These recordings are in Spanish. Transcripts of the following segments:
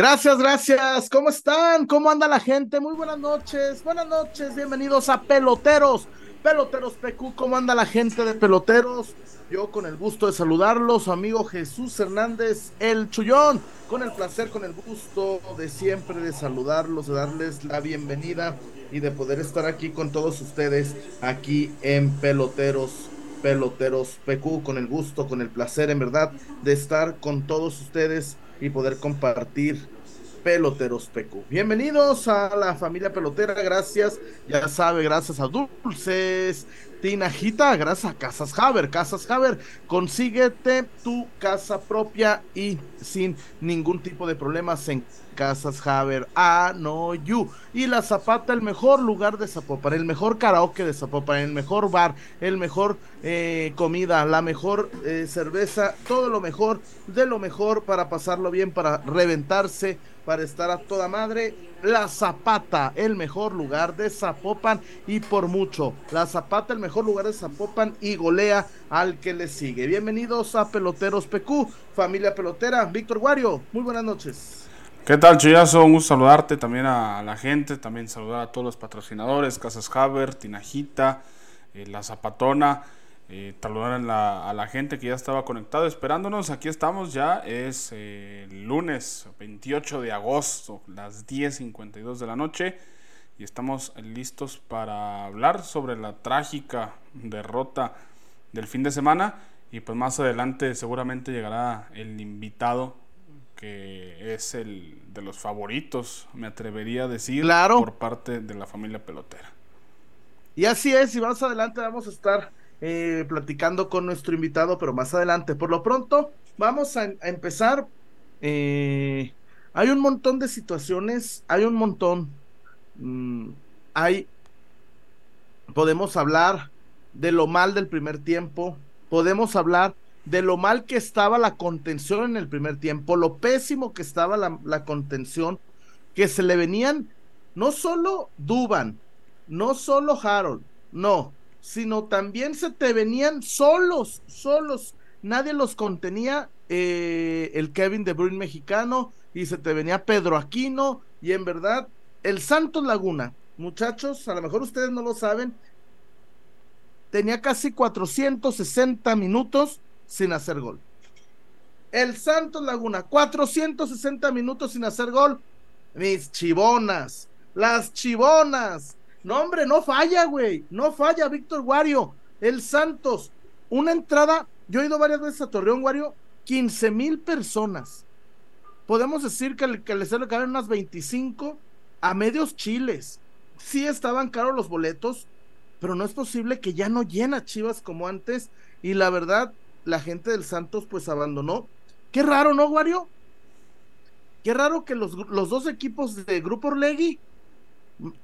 Gracias, gracias. ¿Cómo están? ¿Cómo anda la gente? Muy buenas noches. Buenas noches. Bienvenidos a Peloteros. Peloteros PQ. ¿Cómo anda la gente de Peloteros? Yo con el gusto de saludarlos, amigo Jesús Hernández, el Chullón. Con el placer, con el gusto de siempre de saludarlos, de darles la bienvenida y de poder estar aquí con todos ustedes, aquí en Peloteros peloteros PQ, con el gusto, con el placer en verdad de estar con todos ustedes y poder compartir peloteros PQ. Bienvenidos a la familia pelotera, gracias, ya sabe, gracias a Dulces, Tinajita, gracias a Casas Haber, Casas Haber, consíguete tu casa propia y sin ningún tipo de problemas en Casas Haber, a no you. Y La Zapata, el mejor lugar de Zapopan, el mejor karaoke de Zapopan, el mejor bar, el mejor eh, comida, la mejor eh, cerveza, todo lo mejor de lo mejor para pasarlo bien, para reventarse, para estar a toda madre. La Zapata, el mejor lugar de Zapopan y por mucho. La Zapata, el mejor lugar de Zapopan y golea al que le sigue. Bienvenidos a Peloteros PQ, familia pelotera. Víctor Guario, muy buenas noches. ¿Qué tal, Chuyazo? Un gusto saludarte también a la gente, también saludar a todos los patrocinadores, Casas Haber, Tinajita, eh, La Zapatona, eh, saludar a la, gente que ya estaba conectado esperándonos. Aquí estamos ya, es eh, lunes 28 de agosto, las 10.52 de la noche, y estamos listos para hablar sobre la trágica derrota del fin de semana. Y pues más adelante seguramente llegará el invitado que es el de los favoritos, me atrevería a decir, por parte de la familia pelotera. Y así es, y más adelante vamos a estar eh, platicando con nuestro invitado, pero más adelante. Por lo pronto, vamos a, empezar. Eh, hay un montón de situaciones, hay un montón. Mm, hay, podemos hablar de lo mal del primer tiempo, podemos hablar de lo mal que estaba la contención en el primer tiempo, lo pésimo que estaba la, contención, que se le venían no solo Duban, no solo Harold, no, sino también se te venían solos, solos, nadie los contenía, eh, el Kevin de Bruyne mexicano, y se te venía Pedro Aquino, y en verdad, el Santos Laguna, muchachos, a lo mejor ustedes no lo saben, tenía casi 460 minutos sin hacer gol. El Santos Laguna, 460 minutos sin hacer gol. Mis chivonas, las chivonas. No, hombre, no falla, güey. No falla, Víctor Guario. El Santos, una entrada. Yo he ido varias veces a Torreón, Guario. 15 mil personas. Podemos decir que, le, que les caben unas 25 a medios chiles. Sí estaban caros los boletos, pero no es posible que ya no llena Chivas como antes. Y la verdad, la gente del Santos pues abandonó. Qué raro, ¿no, Wario? Qué raro que los, dos equipos de Grupo Orlegui,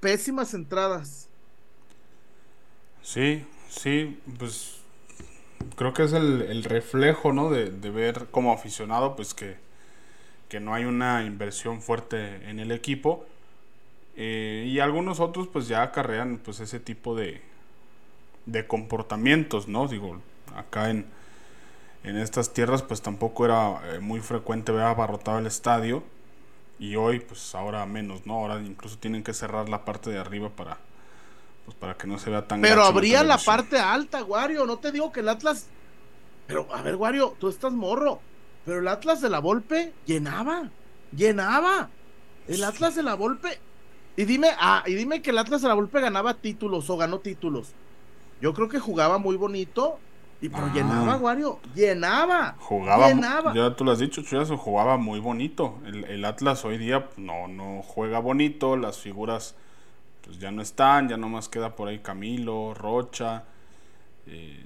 pésimas entradas. Sí, sí, pues creo que es el, reflejo, ¿no? De, ver como aficionado, pues que, que, no hay una inversión fuerte en el equipo. Eh, y algunos otros pues ya acarrean pues ese tipo de, de comportamientos, ¿no? Digo, acá en, en estas tierras pues tampoco era eh, muy frecuente ver abarrotado el estadio y hoy pues ahora menos, ¿no? Ahora incluso tienen que cerrar la parte de arriba para pues para que no se vea tan Pero habría la, parte alta, Wario, no te digo que el Atlas Pero a ver, Wario, tú estás morro, pero el Atlas de la Volpe llenaba, llenaba. El Atlas de la Volpe y dime, ah, y dime que el Atlas de la Volpe ganaba títulos o ganó títulos. Yo creo que jugaba muy bonito y pero llenaba, Wario, llenaba. Jugaba, ya tú lo has dicho, Chuyazo, jugaba muy bonito. El, Atlas hoy día pues, no, no juega bonito, las figuras pues ya no están, ya nomás queda por ahí Camilo, Rocha. Eh,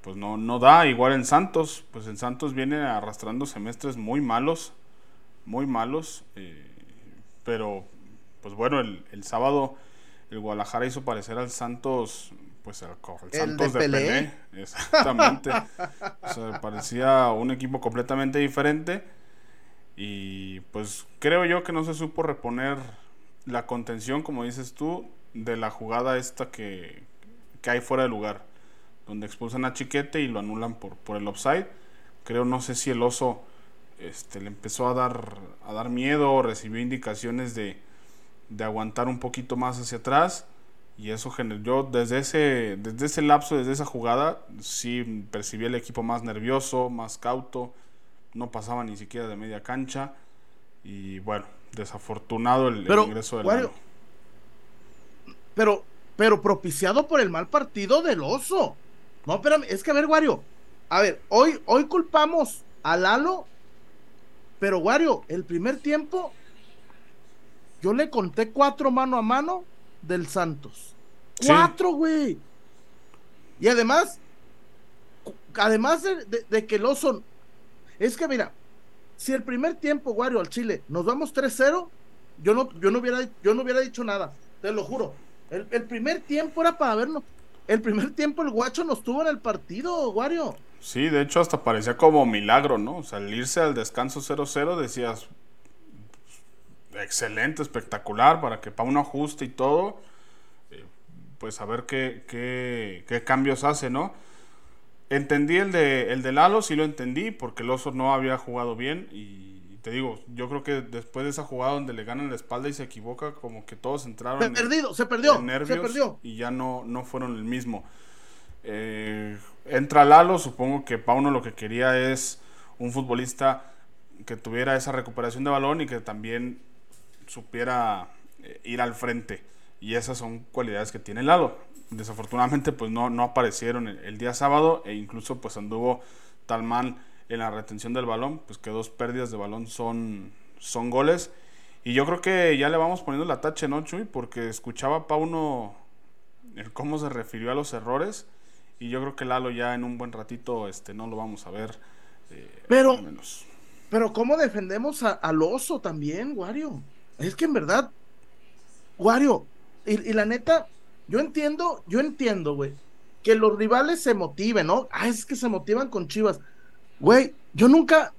pues no, no da, igual en Santos, pues en Santos viene arrastrando semestres muy malos, muy malos, eh, pero pues bueno, el, el sábado el Guadalajara hizo parecer al Santos pues el, Santos de, Pelé. Exactamente. o sea, parecía un equipo completamente diferente. Y pues creo yo que no se supo reponer la contención, como dices tú, de la jugada esta que, que hay fuera de lugar. Donde expulsan a Chiquete y lo anulan por, por el offside. Creo, no sé si el oso este, le empezó a dar, a dar miedo, recibió indicaciones de, de aguantar un poquito más hacia atrás. Y eso generó, desde ese, desde ese lapso, desde esa jugada, sí percibí el equipo más nervioso, más cauto, no pasaba ni siquiera de media cancha. Y bueno, desafortunado el, ingreso del Wario, Pero, pero propiciado por el mal partido del oso. No, espérame, es que a ver, Wario. A ver, hoy, hoy culpamos a Lalo, pero Wario, el primer tiempo, yo le conté cuatro mano a mano del Santos. Cuatro, güey. Y además, además de, que el oso, es que mira, si el primer tiempo, Wario, al Chile, nos vamos 3-0, yo no, yo, no hubiera, yo no hubiera dicho nada, te lo juro. El, el, primer tiempo era para vernos. El primer tiempo el guacho nos tuvo en el partido, Wario. Sí, de hecho hasta parecía como milagro, ¿no? Salirse al descanso 0-0 decías, excelente, espectacular, para que para un ajuste y todo, eh, pues a ver qué, qué, qué, cambios hace, ¿no? Entendí el de, el de Lalo, sí lo entendí, porque el oso no había jugado bien y te digo, yo creo que después de esa jugada donde le ganan la espalda y se equivoca, como que todos entraron se perdido, se perdió, nervios se perdió. y ya no, no fueron el mismo. Eh, entra Lalo, supongo que Pauno lo que quería es un futbolista que tuviera esa recuperación de balón y que también supiera eh, ir al frente. Y esas son cualidades que tiene Lalo. Desafortunadamente pues no, no aparecieron el, día sábado e incluso pues anduvo tal mal en la retención del balón, pues que dos pérdidas de balón son, son goles. Y yo creo que ya le vamos poniendo la tacha, ¿no, Chuy? Porque escuchaba a Pauno el cómo se refirió a los errores y yo creo que Lalo ya en un buen ratito este, no lo vamos a ver. Eh, pero, pero ¿cómo defendemos al oso también, Wario? Es que en verdad, Wario, y, la neta, yo entiendo, yo entiendo, güey, que los rivales se motiven, ¿no? Ah, es que se motivan con Chivas. Güey, yo nunca,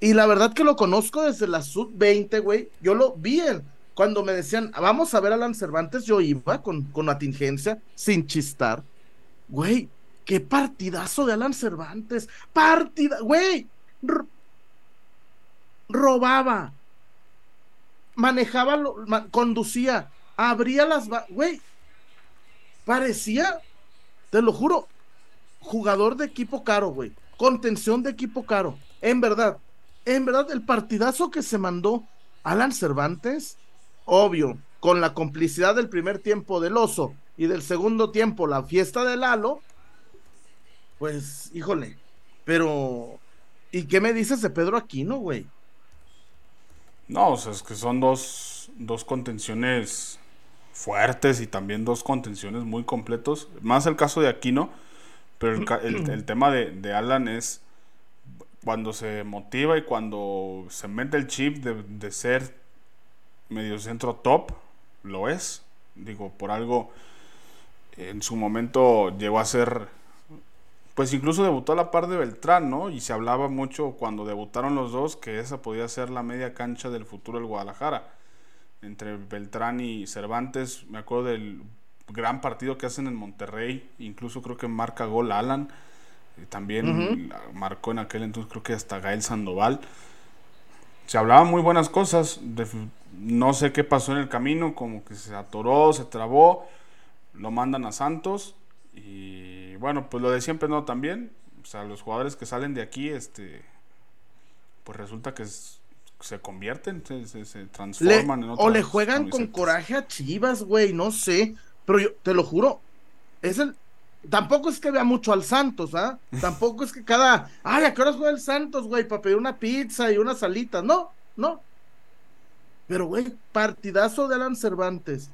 y la verdad que lo conozco desde la sub-20, güey, yo lo vi en, cuando me decían, vamos a ver a Alan Cervantes, yo iba con, con atingencia, sin chistar. Güey, Qué partidazo de Alan Cervantes. Partida, güey. robaba. Manejaba, conducía. Abría las... Güey. Parecía, te lo juro, jugador de equipo caro, güey. Contención de equipo caro. En verdad, en verdad, el partidazo que se mandó Alan Cervantes, obvio, con la complicidad del primer tiempo del oso y del segundo tiempo la fiesta del Lalo, pues, híjole, pero ¿y qué me dices de Pedro Aquino, güey? No, o sea, es que son dos, dos contenciones fuertes y también dos contenciones muy completos. Más el caso de Aquino, pero el, tema de, de, Alan es cuando se motiva y cuando se mete el chip de, de ser medio centro top, lo es. Digo, por algo en su momento llegó a ser pues incluso debutó a la par de Beltrán, ¿no? Y se hablaba mucho cuando debutaron los dos que esa podía ser la media cancha del futuro del Guadalajara. Entre Beltrán y Cervantes, me acuerdo del gran partido que hacen en Monterrey, incluso creo que marca gol Alan, también marcó en aquel entonces creo que hasta Gael Sandoval. Se hablaban muy buenas cosas, no sé qué pasó en el camino, como que se atoró, se trabó, lo mandan a Santos y bueno, pues lo de siempre no también. O sea, los jugadores que salen de aquí, este, pues resulta que se convierten, se, transforman en otras O le juegan con coraje a Chivas, güey, no sé. Pero yo te lo juro, es el. Tampoco es que vea mucho al Santos, ¿ah? Tampoco es que cada. Ay, ¿a qué horas juega el Santos, güey? Para pedir una pizza y una salita. No, no. Pero, güey, partidazo de Alan Cervantes.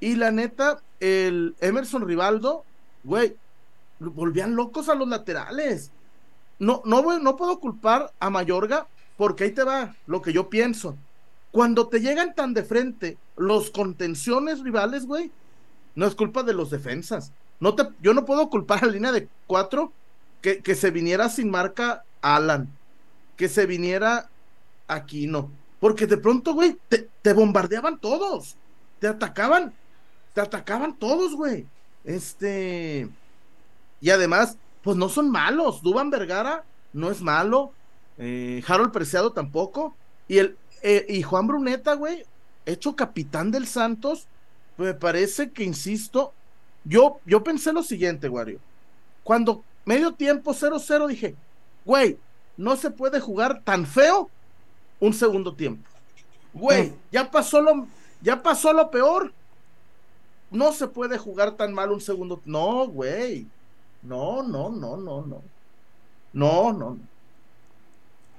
Y la neta, el Emerson Rivaldo güey, volvían locos a los laterales. No, no, no puedo culpar a Mayorga porque ahí te va lo que yo pienso. Cuando te llegan tan de frente los contenciones rivales, güey, no es culpa de los defensas. No te, yo no puedo culpar a la línea de cuatro que, que se viniera sin marca Alan, que se viniera Aquino, porque de pronto, güey, te, te bombardeaban todos, te atacaban, te atacaban todos, güey. Este. Y además, pues no son malos. Duban Vergara no es malo. Eh, Harold Preciado tampoco. Y, el, eh, y Juan Bruneta, güey, hecho capitán del Santos, me parece que, insisto, yo, yo pensé lo siguiente, Wario. Cuando medio tiempo 0-0 dije, güey, no se puede jugar tan feo un segundo tiempo. Güey, ya pasó lo, ya pasó lo peor. No se puede jugar tan mal un segundo. No, güey. No, no, no, no, no. No, no, no.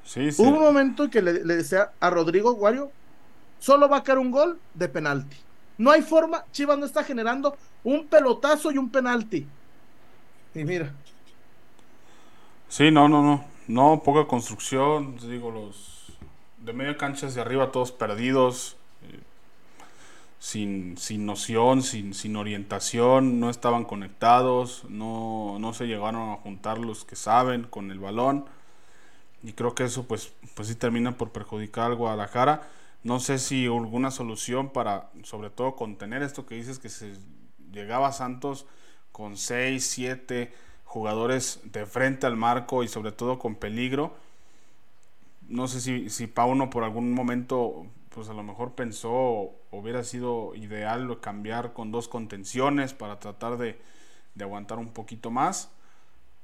Sí, sí. Hubo un momento en que le, decía a Rodrigo Guario, solo va a caer un gol de penalti. No hay forma, Chivas no está generando un pelotazo y un penalti. Y mira. Sí, no, no, no. No, poca construcción. Digo, los de media cancha hacia arriba, todos perdidos. Sin, sin noción, sin, sin orientación, no estaban conectados, no, no se llegaron a juntar los que saben con el balón y creo que eso pues, pues sí termina por perjudicar al Guadalajara. No sé si alguna solución para, sobre todo, contener esto que dices que se llegaba Santos con 6, 7 jugadores de frente al marco y sobre todo con peligro. No sé si, si Pauno por algún momento, pues a lo mejor pensó hubiera sido ideal cambiar con dos contenciones para tratar de, de aguantar un poquito más.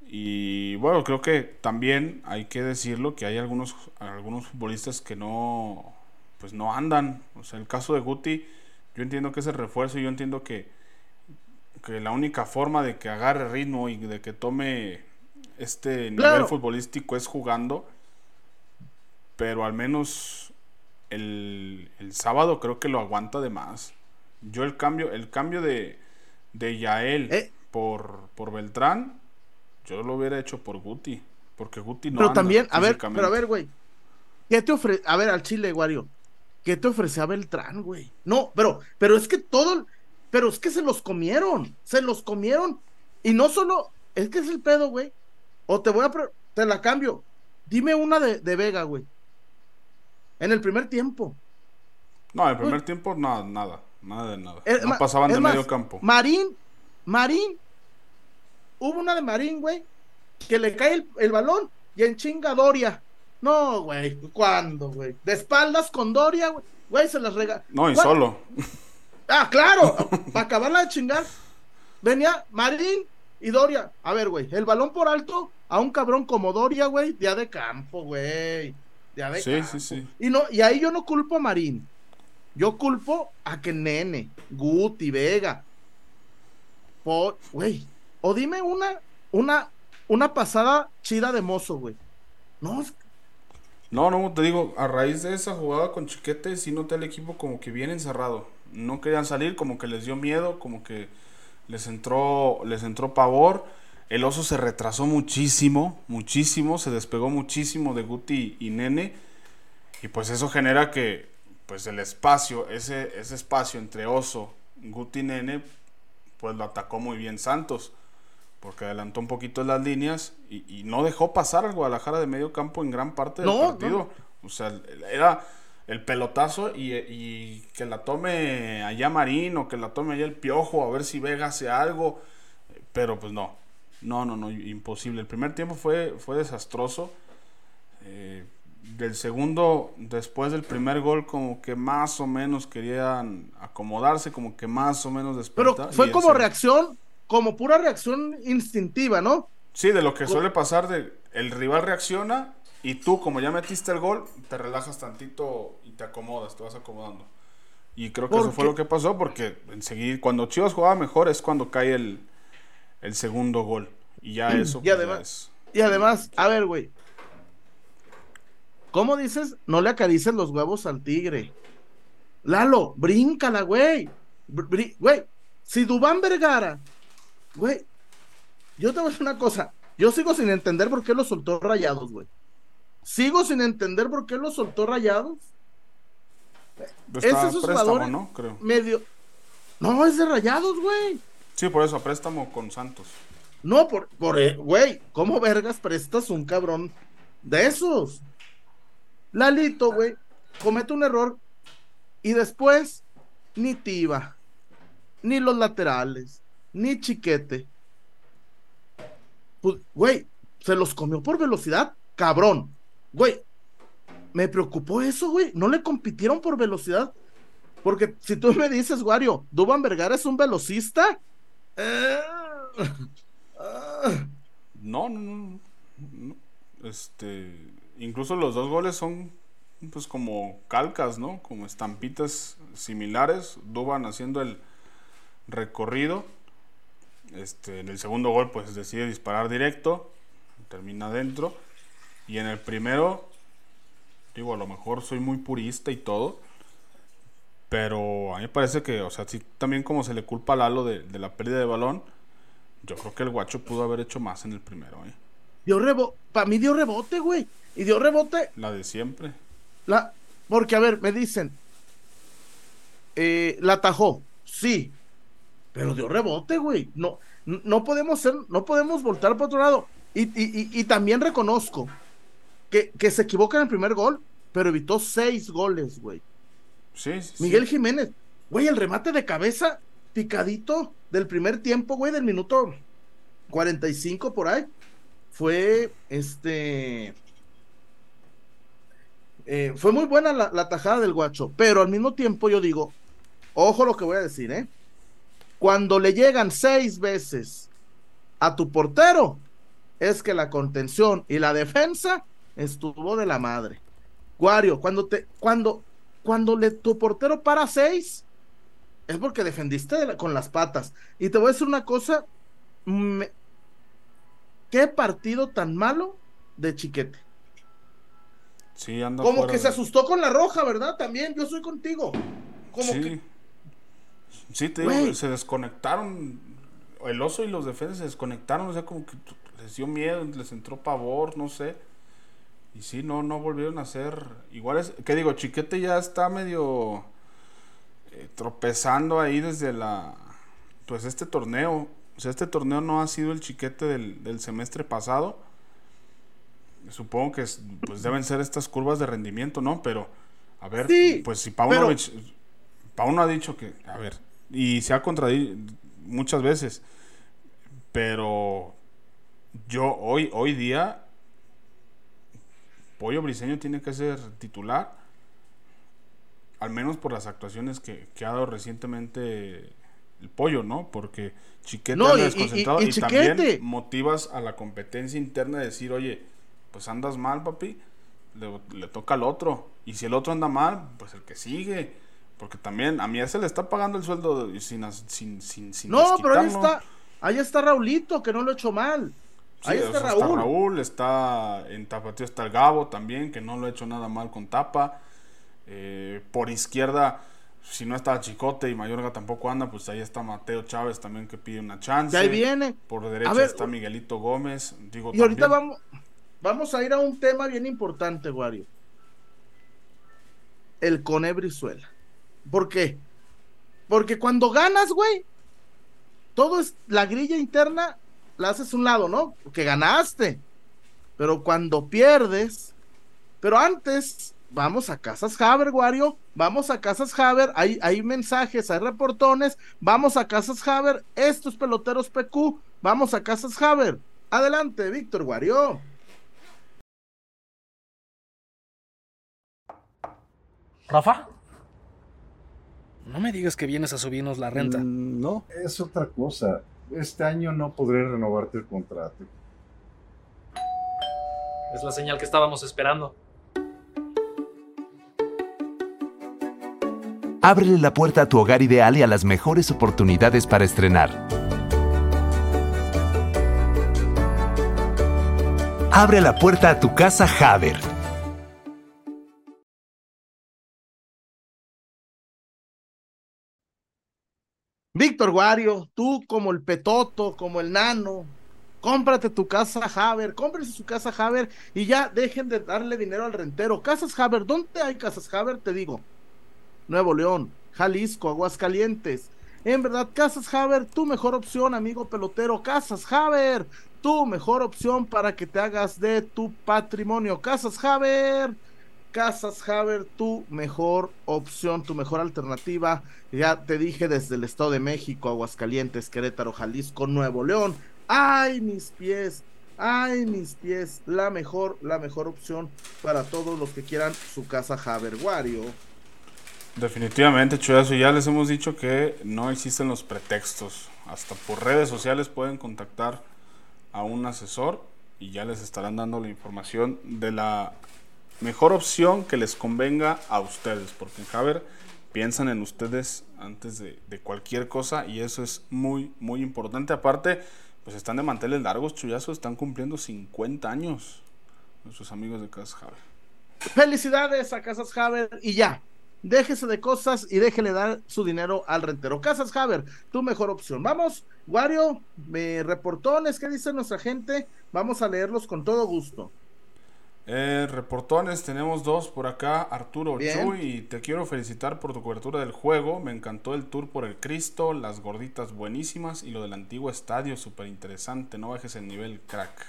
Y bueno, creo que también hay que decirlo que hay algunos, algunos futbolistas que no, pues no andan. O sea, el caso de Guti, yo entiendo que es el refuerzo, yo entiendo que, que la única forma de que agarre ritmo y de que tome este nivel futbolístico es jugando. Pero al menos el, el, sábado creo que lo aguanta de más. Yo el cambio, el cambio de, de Yael eh. por, por Beltrán yo lo hubiera hecho por Guti. Porque Guti no. Pero también, a ver, pero a ver, güey. ¿Qué te ofrece? A ver, al Chile, Wario. ¿Qué te ofrecía Beltrán, güey? No, pero, pero es que todo. Pero es que se los comieron. Se los comieron. Y no solo. Es que es el pedo, güey. O te voy a. Te la cambio. Dime una de, de Vega, güey. En el primer tiempo. No, en el primer tiempo nada, nada. Nada de nada. no pasaban de medio campo. Marín, Marín Hubo una de Marín, güey, que le cae el, balón y en chinga Doria. No, güey, ¿cuándo, güey? De espaldas con Doria, güey. Güey, se las rega. No, y solo. Ah, claro, para acabarla de chingar. Venía Marín y Doria. A ver, güey, el balón por alto a un cabrón como Doria, güey, día de campo, güey. Sí, Sí, sí. Y, no, y ahí yo no culpo a Marín. Yo culpo a que Nene, Guti, Vega. Güey, o dime una, una, una pasada chida de mozo, güey. No, no, no, te digo, a raíz de esa jugada con Chiquete, sí noté el equipo como que bien encerrado. No querían salir, como que les dio miedo, como que les entró, les entró pavor. El oso se retrasó muchísimo, muchísimo, se despegó muchísimo de Guti y Nene. Y pues eso genera que, pues el espacio, ese, ese espacio entre oso, Guti y Nene, pues lo atacó muy bien Santos porque adelantó un poquito las líneas y, no dejó pasar al Guadalajara de medio campo en gran parte del partido. O sea, era el pelotazo y, que la tome allá Marín o que la tome allá el Piojo a ver si Vega hace algo. Pero pues no, no, no, no, imposible. El primer tiempo fue, fue desastroso. Eh, del segundo, después del primer gol, como que más o menos querían acomodarse, como que más o menos despertar. Pero fue como reacción como pura reacción instintiva, ¿no? Sí, de lo que suele pasar de el rival reacciona y tú como ya metiste el gol, te relajas tantito y te acomodas, te vas acomodando. Y creo que eso fue lo que pasó porque enseguida cuando Chivas jugaba mejor es cuando cae el, el segundo gol y ya eso y pues, además, y además, a ver, güey. ¿Cómo dices? No le acarices los huevos al tigre. Lalo, bríncala, güey. Güey, si Dubán Vergara Güey, yo te voy a decir una cosa. Yo sigo sin entender por qué lo soltó rayados, güey. Sigo sin entender por qué lo soltó rayados. es esos jugadores ¿no? Creo. medio. No, es de rayados, güey. Sí, por eso, a préstamo con Santos. No, por, por, eh, güey, ¿cómo vergas prestas un cabrón de esos? Lalito, güey, comete un error y después ni Tiba, ni los laterales, ni Chiquete. Pues, güey, se los comió por velocidad, cabrón. güey, me preocupó eso, güey. No le compitieron por velocidad. Porque si tú me dices, Wario, Duban Vergara es un velocista. Ah. no, no, no. Este, incluso los dos goles son pues como calcas, ¿no? Como estampitas similares. Duban haciendo el recorrido. Este, en el segundo gol pues decide disparar directo. Termina adentro. Y en el primero, digo, a lo mejor soy muy purista y todo. Pero a mí me parece que, o sea, sí, también como se le culpa a Lalo de, de la pérdida de balón, yo creo que el guacho pudo haber hecho más en el primero, ¿eh? Dio rebote, para mí dio rebote, güey. Y dio rebote. La de siempre. La, porque, a ver, me dicen, eh, la atajó, sí, pero dio rebote, güey. No, no podemos ser, no podemos voltar para otro lado. Y, y, también reconozco que, que, se equivoca en el primer gol, pero evitó seis goles, güey. Sí, Miguel Jiménez, güey, el remate de cabeza picadito del primer tiempo, güey, del minuto 45 por ahí, fue este eh, fue muy buena la, tajada del guacho, pero al mismo tiempo yo digo, ojo lo que voy a decir, ¿eh? Cuando le llegan seis veces a tu portero, es que la contención y la defensa estuvo de la madre. Guario, cuando te, cuando, cuando le, tu portero para seis, es porque defendiste con las patas. Y te voy a decir una cosa, qué partido tan malo de chiquete. Sí, anda Como que se asustó con la roja, ¿verdad? También, yo soy contigo. Como sí. que. Sí, te digo, se desconectaron. El oso y los defensas se desconectaron, o sea, como que les dio miedo, les entró pavor, no sé. Y sí, no, no volvieron a ser. Igual es. ¿Qué digo? Chiquete ya está medio. Eh, tropezando ahí desde la. Pues este torneo. O sea, este torneo no ha sido el chiquete del, del semestre pasado supongo que pues deben ser estas curvas de rendimiento, ¿no? Pero, a ver, pues si Paunovic, Pauno ha dicho que, a ver, y se ha contradicho muchas veces, pero yo hoy, hoy día, Pollo Briseño tiene que ser titular, al menos por las actuaciones que, ha dado recientemente el pollo, ¿no? Porque Chiquete no, desconcentrado y, también motivas a la competencia interna de decir, oye, pues andas mal, papi, le, toca al otro. Y si el otro anda mal, pues el que sigue. Porque también a mí a ese le está pagando el sueldo sin, sin, sin, sin No, pero ahí está, ahí está Raulito, que no lo ha hecho mal. Ahí está, Raúl. está Raúl. Está en Tapatío está el Gabo también, que no lo ha hecho nada mal con Tapa. Eh, por izquierda, si no está Chicote y Mayorga tampoco anda, pues ahí está Mateo Chávez también que pide una chance. ahí viene. Por derecha está Miguelito Gómez. Digo, y ahorita vamos, Vamos a ir a un tema bien importante, Wario. El Conebrizuela. ¿Por qué? Porque cuando ganas, güey, todo es la grilla interna, la haces un lado, ¿no? Porque ganaste. Pero cuando pierdes, pero antes, vamos a Casas Haber, Wario, vamos a Casas Haber, hay, hay mensajes, hay reportones, vamos a Casas Haber, estos peloteros PQ, vamos a Casas Haber. Adelante, Víctor Wario. Rafa. No me digas que vienes a subirnos la renta. Mm, no, es otra cosa. Este año no podré renovarte el contrato. Es la señal que estábamos esperando. Ábrele la puerta a tu hogar ideal y a las mejores oportunidades para estrenar. Abre la puerta a tu casa Haber Víctor Guario, tú como el Petoto, como el Nano, cómprate tu casa Haber, cómprese su casa Haber y ya dejen de darle dinero al rentero. Casas Haber, ¿dónde hay casas Haber? Te digo, Nuevo León, Jalisco, Aguascalientes. En verdad, Casas Haber, tu mejor opción, amigo pelotero. Casas Haber, tu mejor opción para que te hagas de tu patrimonio. Casas Haber Casas Haber, tu mejor opción, tu mejor alternativa. Ya te dije desde el Estado de México, Aguascalientes, Querétaro, Jalisco, Nuevo León. ¡Ay, mis pies! Ay, mis pies, la mejor, la mejor opción para todos los que quieran su casa Haber Wario. Definitivamente, Chuyazo, ya les hemos dicho que no existen los pretextos. Hasta por redes sociales pueden contactar a un asesor y ya les estarán dando la información de la mejor opción que les convenga a ustedes, porque en Haber piensan en ustedes antes de, cualquier cosa y eso es muy, muy importante. Aparte, pues están de manteles largos, Chuyazo, están cumpliendo 50 años nuestros amigos de Casas Haber. Felicidades a Casas Haber y ya. Déjese de cosas y déjele dar su dinero al rentero. Casas Haber, tu mejor opción. Vamos, Wario, reportones, ¿qué dice nuestra gente? Vamos a leerlos con todo gusto. Eh, reportones, tenemos dos por acá. Arturo. Chuy, y te quiero felicitar por tu cobertura del juego. Me encantó el tour por el Cristo, las gorditas buenísimas y lo del antiguo estadio, súper interesante. No bajes el nivel, crack.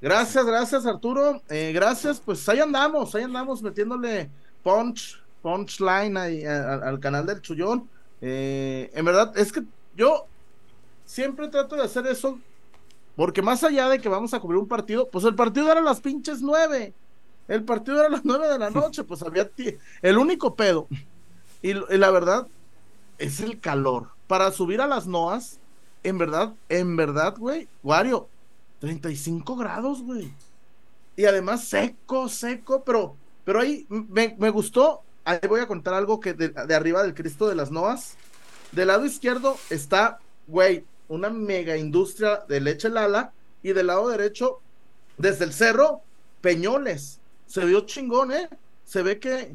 Gracias, gracias Arturo. Eh, gracias, pues ahí andamos, ahí andamos metiéndole punch, punchline ahí, a- a- al canal del Chullón. Eh, en verdad, es que yo siempre trato de hacer eso, porque más allá de que vamos a cubrir un partido, pues el partido era a las pinches nueve. El partido era a las nueve de la noche, pues había el único pedo. Y, y la verdad, es el calor. Para subir a las Noas, en verdad, en verdad, güey, Wario, 35 grados, güey. Y además seco, seco, pero, pero ahí me, me gustó. Ahí voy a contar algo que de, de arriba del Cristo de las Noas. Del lado izquierdo está, güey, una mega industria de leche Lala. Y del lado derecho, desde el cerro, Peñoles. Se vio chingón, ¿eh? Se ve que,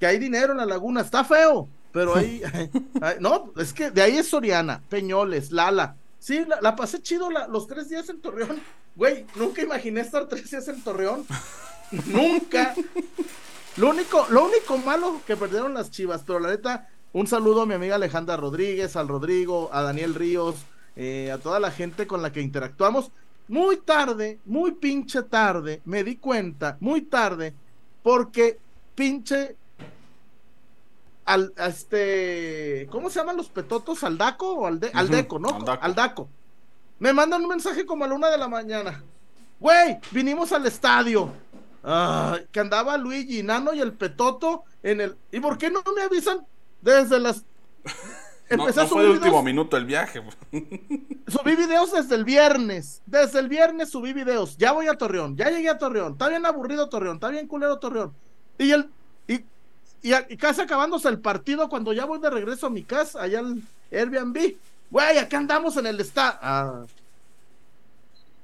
que hay dinero en la laguna. Está feo, pero ahí. no, es que de ahí es Soriana, Peñoles, Lala. Sí, la, la pasé chido la- los tres días en Torreón. Güey, nunca imaginé estar tres días en Torreón. nunca. Lo único, lo único malo que perdieron las chivas, pero la neta, un saludo a mi amiga Alejandra Rodríguez, al Rodrigo, a Daniel Ríos, eh, a toda la gente con la que interactuamos. Muy tarde, muy pinche tarde, me di cuenta, muy tarde, porque pinche al a este ¿cómo se llaman los petotos? ¿Aldaco o alde, Aldeco, no? Aldaco. Aldaco. Me mandan un mensaje como a la una de la mañana. Güey, vinimos al estadio. Ah, que andaba Luigi, Nano y el Petoto en el. ¿Y por qué no me avisan desde las. No, fue de subir último minuto el viaje. Subí videos desde el viernes. Desde el viernes subí videos. Ya voy a Torreón. Ya llegué a Torreón. Está bien aburrido Torreón. Está bien culero Torreón. Y el. Y, y, casi acabándose el partido cuando ya voy de regreso a mi casa, allá al Airbnb. Güey, acá andamos en el está. Ah.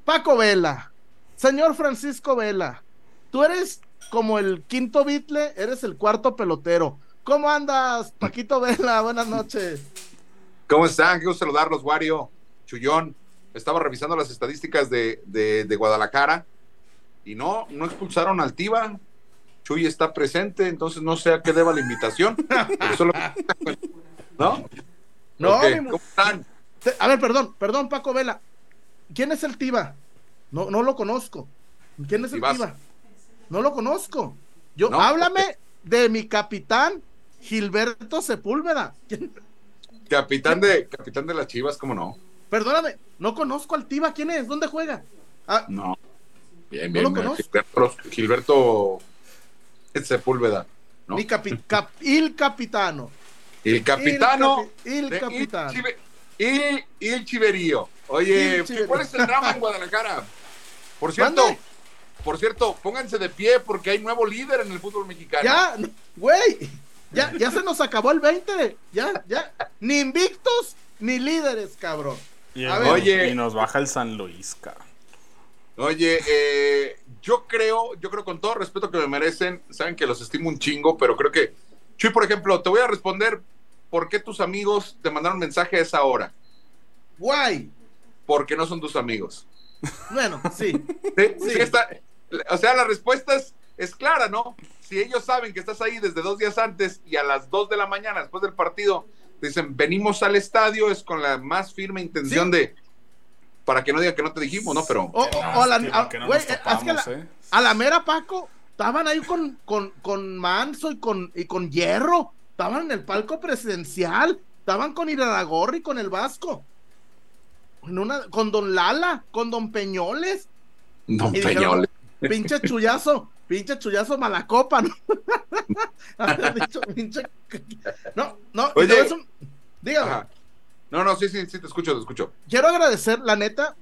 Paco Vela. Señor Francisco Vela. Tú eres como el quinto bitle, eres el cuarto pelotero. ¿Cómo andas, Paquito Vela? Buenas noches. ¿Cómo están? Gusto saludarlos, Wario, Chullón. Estaba revisando las estadísticas de, de- de Guadalajara y no, no expulsaron al Tiva. Chuy está presente, entonces no sé a qué deba la invitación. solo- ¿No? No, Ok, mi ¿Cómo están? A ver, perdón, perdón, Paco Vela. ¿Quién es el Tiva? No, no lo conozco. ¿Quién es el. Tiva? No lo conozco. Yo, No, háblame de mi capitán Gilberto Sepúlveda. Capitán de, capitán de las Chivas, ¿cómo no? Perdóname, no conozco al Tiva. ¿Quién es? ¿Dónde juega? Ah, No. Bien, ¿No bien. lo bien. conozco? Gilberto, Gilberto Sepúlveda. ¿no? mi capi, cap- il capitano. El capitano. Il, capi- capitano. Il, Il Chiverío. Oye, Il Chiverío. ¿cuál es el drama en Guadalajara? Por cierto, por cierto, pónganse de pie porque hay nuevo líder en el fútbol mexicano. Ya, no, güey. Ya, ya se nos acabó el 20. Ya, ya. Ni invictos ni líderes, cabrón. Y, A nos- ver. Oye. y nos baja el San Luis, cabrón. Oye, eh, yo creo, yo creo con todo respeto que me merecen, saben que los estimo un chingo, pero creo que, Chuy, por ejemplo, te voy a responder por qué tus amigos te mandaron mensaje a esa hora. Guay. Porque no son tus amigos. Bueno, sí. Sí, Sí. sí está- o sea, la respuesta es, es clara, ¿no? Si ellos saben que estás ahí desde dos días antes y a las dos de la mañana después del partido dicen venimos al estadio, es con la más firme intención Sí. de para que no digan que no te dijimos, ¿no? Pero O, o- o a la, Lástima a- que no güey, nos es que a topamos, la- ¿eh? a la mera Paco, estaban ahí con, con, con Manso y con, y con Hierro, estaban en el palco presidencial, estaban con Iraragorri, con el Vasco, en una, con Don Lala, con Don Peñoles, No, Y dijeron, Peñoles. pinche chullazo, pinche chullazo malacopa, ¿no? Dicho, pinche- No, no, Oye. un- dígame. Ajá. No, no, sí, sí, sí, te escucho, te escucho. quiero agradecer, la neta,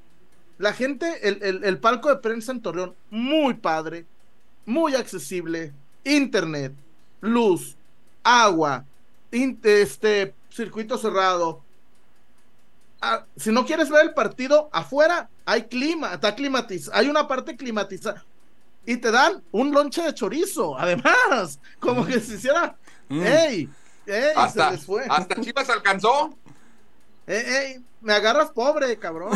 la gente, el, el- el palco de prensa en Torreón, muy padre, muy accesible, internet, luz, agua, in- este, circuito cerrado. Ah, si no quieres ver el partido afuera, hay clima, está climatizado, hay una parte climatizada. Y te dan un lonche de chorizo, además, como que se hiciera, Mm. ¡ey! ¡ey! Hasta, se les fue. hasta Chivas alcanzó. ¡Ey, ey! Me agarras pobre, cabrón.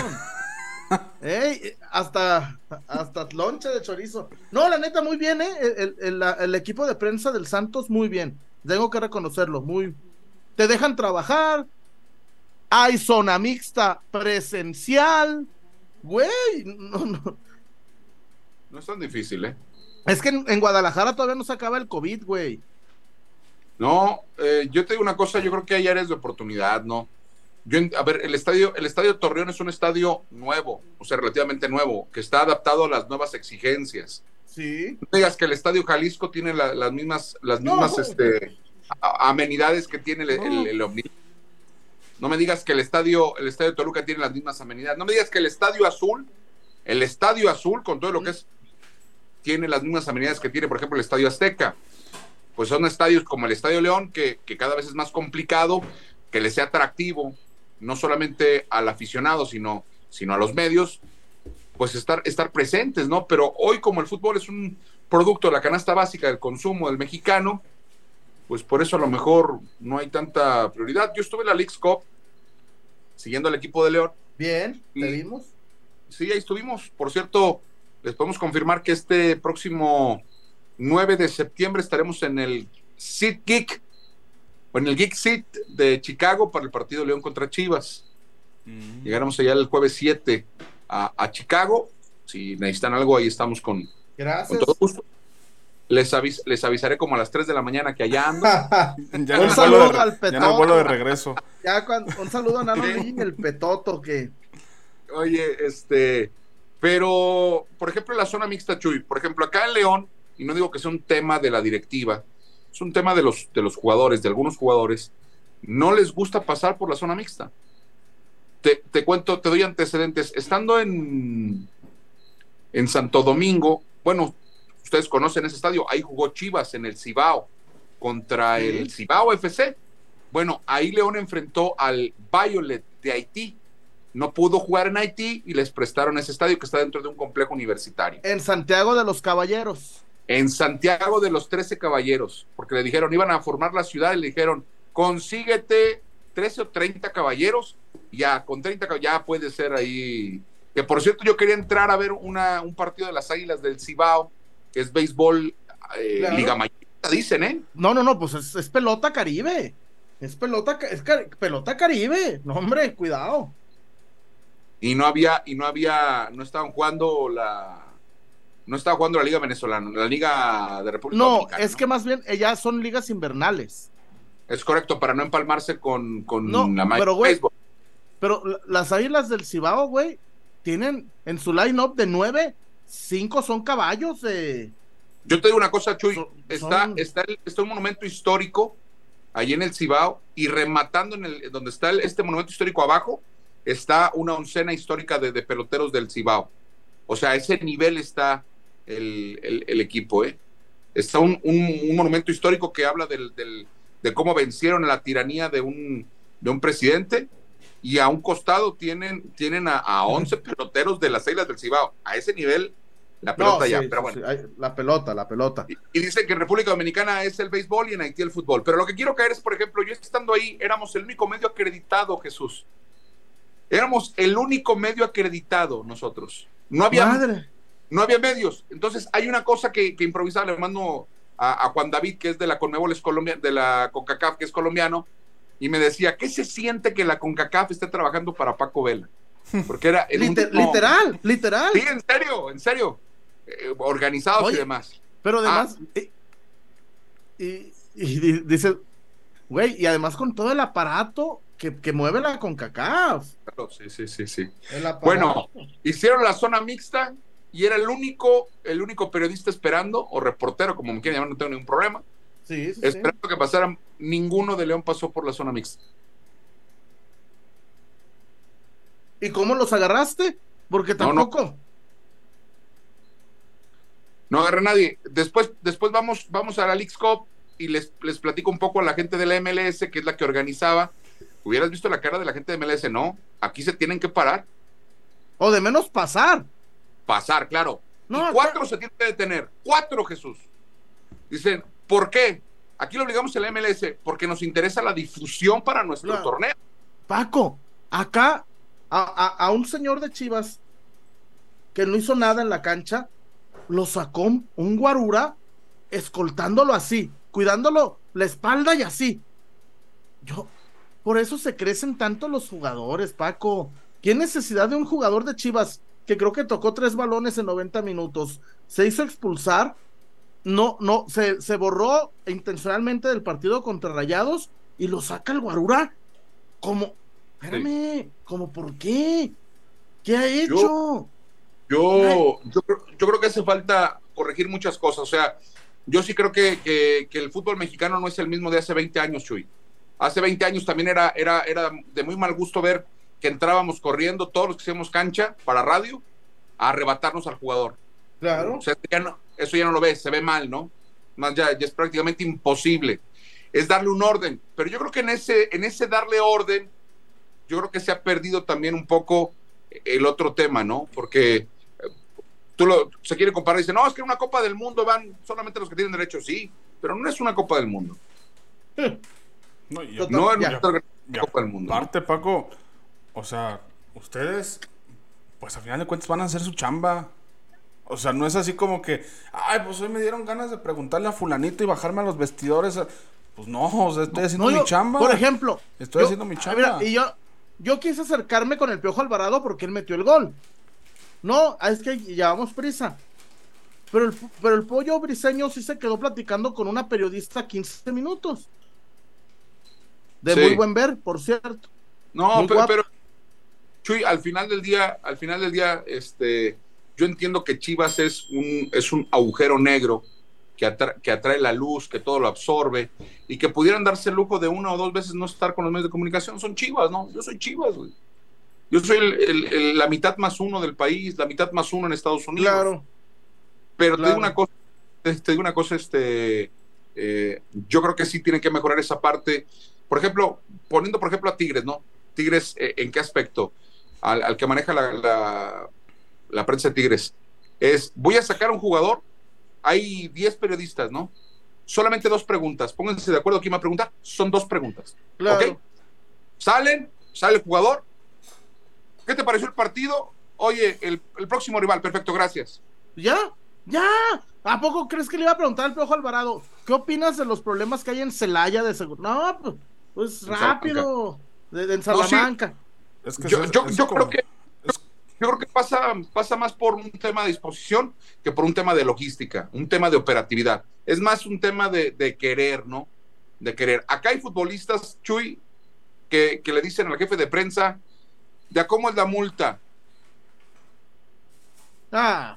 ¡Ey! Hasta, hasta lonche de chorizo. No, la neta, muy bien, ¿eh? El, el- el- la- el equipo de prensa del Santos, muy bien. Tengo que reconocerlo, muy. Te dejan trabajar. Hay zona mixta presencial. Güey, no, no. No es tan difícil, ¿eh? Es que en, en Guadalajara todavía no se acaba el COVID, güey. No, eh, yo te digo una cosa, yo creo que hay áreas de oportunidad, ¿no? Yo, a ver, el estadio, el estadio Torreón es un estadio nuevo, o sea, relativamente nuevo, que está adaptado a las nuevas exigencias. Sí. No digas que el estadio Jalisco tiene la- las mismas, las No. mismas este, a- amenidades que tiene el, el, el Omni. No me digas que el estadio, el estadio Toluca tiene las mismas amenidades. No me digas que el estadio azul, el estadio azul, con todo lo que es, tiene las mismas amenidades que tiene, por ejemplo, el estadio Azteca. Pues son estadios como el Estadio León, que, que cada vez es más complicado que le sea atractivo, no solamente al aficionado, sino, sino a los medios, pues estar, estar presentes, ¿no? Pero hoy como el fútbol es un producto de la canasta básica del consumo del mexicano, pues por eso a lo mejor no hay tanta prioridad. Yo estuve en la League's Cup siguiendo al equipo de León. Bien, te vimos. Sí, ahí estuvimos. Por cierto, les podemos confirmar que este próximo 9 de septiembre estaremos en el Seat Geek, o en el Geek Seat de Chicago para el partido León contra Chivas. Mm. Llegaremos allá el jueves 7 a, a Chicago. Si necesitan algo, ahí estamos con, todo gusto. Les, avis- les avisaré como a las 3 de la mañana que allá ando. Ya Un saludo de, al re- ya Petoto. vuelo de regreso. Ya cuando- un saludo a Nano y el petoto que Oye, este, pero, por ejemplo, la zona mixta, Chuy, por ejemplo, acá en León, y no digo que sea un tema de la directiva, es un tema de los, de los jugadores, de algunos jugadores, no les gusta pasar por la zona mixta. Te, te cuento, te doy antecedentes. Estando en, en Santo Domingo, bueno, ustedes conocen ese estadio, ahí jugó Chivas en el Cibao contra Sí. el Cibao FC. Bueno, ahí León enfrentó al Violet de Haití. No pudo jugar en Haití y les prestaron ese estadio que está dentro de un complejo universitario. en Santiago de los Caballeros. En Santiago de los Trece Caballeros, porque le dijeron, iban a formar la ciudad y le dijeron, consíguete 13 o 30 caballeros, ya con 30 cab- ya puede ser ahí. Que por cierto, yo quería entrar a ver una, un partido de las Águilas del Cibao, que es béisbol, eh, Claro. Liga Mayorita, dicen, ¿eh? No, no, no, pues es, es pelota caribe. Es pelota, es pelota caribe. No, hombre, cuidado. Y no había y no había no estaban jugando la no estaba jugando la liga venezolana la liga de República No, Dominicana, es que más bien ellas son ligas invernales. es correcto para no empalmarse con, con No, la pero, güey. Pero la- las águilas del Cibao, güey, tienen en su line-up de nueve, cinco son caballos de. yo te digo una cosa Chuy Son- está son- está el- está un monumento histórico ahí en el Cibao y rematando en el donde está el- este monumento histórico abajo está una oncena histórica de, de peloteros del Cibao o sea a ese nivel está el, el- el equipo eh está un, un- un monumento histórico que habla del, del- de cómo vencieron la tiranía de un, de un presidente y a un costado tienen, tienen a, a 11 peloteros de las Islas del Cibao. A ese nivel, la pelota No, ya. pero bueno, sí, la pelota, la pelota. y, y dicen que en República Dominicana es el béisbol y en Haití el fútbol. Pero lo que quiero caer es, por ejemplo, yo estando ahí, éramos el único medio acreditado, Jesús. Éramos el único medio acreditado nosotros. No había Madre. no había medios. Entonces, hay una cosa que, que improvisaba, le mando a, a Juan David, que es de la Conmebol, de la CONCACAF, que es colombiano, y me decía, ¿qué se siente que la CONCACAF esté trabajando para Paco Vela? Porque era el Liter- Literal, literal. Sí, en serio, en serio. Eh, organizados Oye, y demás. Pero Ah. además, y, y- y di- dice, güey, y además con todo el aparato que, que mueve la CONCACAF. Claro, Sí, sí, sí, sí. Bueno, hicieron la zona mixta y era el único, el único periodista esperando, o reportero, como me quieran llamar, no tengo ningún problema, Sí, sí, sí. esperando que pasaran. Ninguno de León pasó por la zona mixta. ¿Y cómo los agarraste? Porque No, no. tampoco. No agarré a nadie. Después, después vamos, vamos a la Leagues Cup y les, les platico un poco a la gente de la MLS, que es la que organizaba. Hubieras visto la cara de la gente de MLS, no. Aquí se tienen que parar. O de menos pasar. Pasar, claro. No, y acá- cuatro se tienen que detener. Cuatro, Jesús. Dicen, ¿por qué? Aquí lo obligamos a la MLS porque nos interesa la difusión para nuestro Claro. torneo. Paco, acá a, a- a un señor de Chivas que no hizo nada en la cancha, lo sacó un guarura escoltándolo así, cuidándolo la espalda y así. Yo, por eso se crecen tanto los jugadores, Paco. ¿Qué necesidad de un jugador de Chivas que creo que tocó tres balones en 90 minutos? Se hizo expulsar, no, no, se, se borró intencionalmente del partido contra Rayados y lo saca el guarura como, espérame, como por qué? ¿Qué ha hecho? Yo, yo, creo- yo creo que hace falta corregir muchas cosas. O sea, yo sí creo que, que- que el fútbol mexicano no es el mismo de hace 20 años, Chuy. Hace 20 años también era, era, era de muy mal gusto ver que entrábamos corriendo todos los que hacíamos cancha para radio a arrebatarnos al jugador. Claro. O sea, ya no- eso ya no lo ves, se ve mal, ¿no? Más ya, ya es prácticamente imposible. Es darle un orden. Pero yo creo que en ese, en ese darle orden, yo creo que se ha perdido también un poco el otro tema, ¿no? Porque eh, tú lo, se quiere comparar y dice, no, es que en una Copa del Mundo van solamente los que tienen derecho, sí, pero no es una Copa del Mundo. No, y- Total. No Ya. nuestra y Copa del Mundo. ¿no? aparte, Paco, o sea, ustedes, pues al final de cuentas van a hacer su chamba. O sea, no es así como que, ay, pues hoy me dieron ganas de preguntarle a fulanito y bajarme a los vestidores. Pues no, o sea, estoy haciendo No, mi yo, chamba. Por ejemplo, Estoy yo- haciendo mi a chamba. ver, y yo, yo quise acercarme con el Piojo Alvarado porque él metió el gol. No, es que llevamos prisa. Pero el, pero el pollo briseño sí se quedó platicando con una periodista 15 minutos. De Sí. muy buen ver, por cierto. No, pero, pero, Chuy, al final del día, al final del día, este, yo entiendo que Chivas es un, es un agujero negro que, atra- que atrae la luz, que todo lo absorbe, y que pudieran darse el lujo de una o dos veces no estar con los medios de comunicación, son Chivas, ¿no? Yo soy Chivas, güey. Yo soy el- el- el- la mitad más uno del país, la mitad más uno en Estados Unidos. Claro. Pero te digo una cosa, te te digo una cosa, este, eh, yo creo que sí tienen que mejorar esa parte. Por ejemplo, poniendo por ejemplo a Tigres, ¿no? Tigres, eh, ¿en qué aspecto? Al, al que maneja la, la, la prensa de Tigres. Es, voy a sacar a un jugador, hay 10 periodistas, ¿no? Solamente dos preguntas. Pónganse de acuerdo quién va a preguntar. Son dos preguntas. Claro. ¿ok? Salen, sale el jugador. ¿Qué te pareció el partido? Oye, el, el próximo rival, perfecto, gracias. ¿Ya? ¿Ya? ¿A poco crees que le iba a preguntar al Piojo Alvarado? ¿Qué opinas de los problemas que hay en Celaya de seguro? No, pues, En rápido. De, de en No, sí. Salamanca. Es que yo, es- yo- es yo como- creo que es- yo creo que pasa, pasa más por un tema de disposición que por un tema de logística, un tema de operatividad. Es más un tema de, de querer, ¿no? De querer. Acá hay futbolistas, Chuy, que, que le dicen al jefe de prensa, ¿ya cómo es la multa? Ah,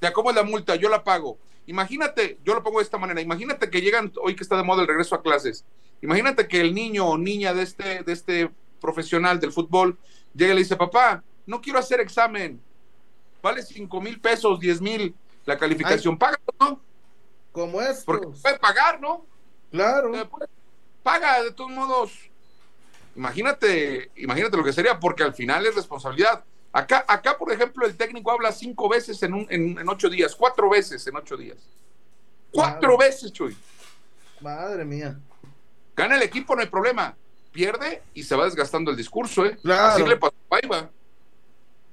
¿Ya cómo es la multa? Yo la pago. Imagínate, yo lo pongo de esta manera, imagínate que llegan, hoy que está de moda el regreso a clases, imagínate que el niño o niña de este, de este profesional del fútbol llega y le dice, papá, no quiero hacer examen, vale cinco mil pesos, diez mil la calificación, paga, ¿no? como es. Porque puede pagar, ¿no? Claro. Eh, pues, Paga, de todos modos. Imagínate, imagínate lo que sería, porque al final es responsabilidad. Acá, acá por ejemplo, el técnico habla cinco veces en, un, en, en ocho días, cuatro veces en ocho días. Cuatro veces, Chuy. Madre mía. Gana el equipo, no hay problema. Pierde y se va desgastando el discurso, ¿eh? Claro. Así le pasó a Paiva.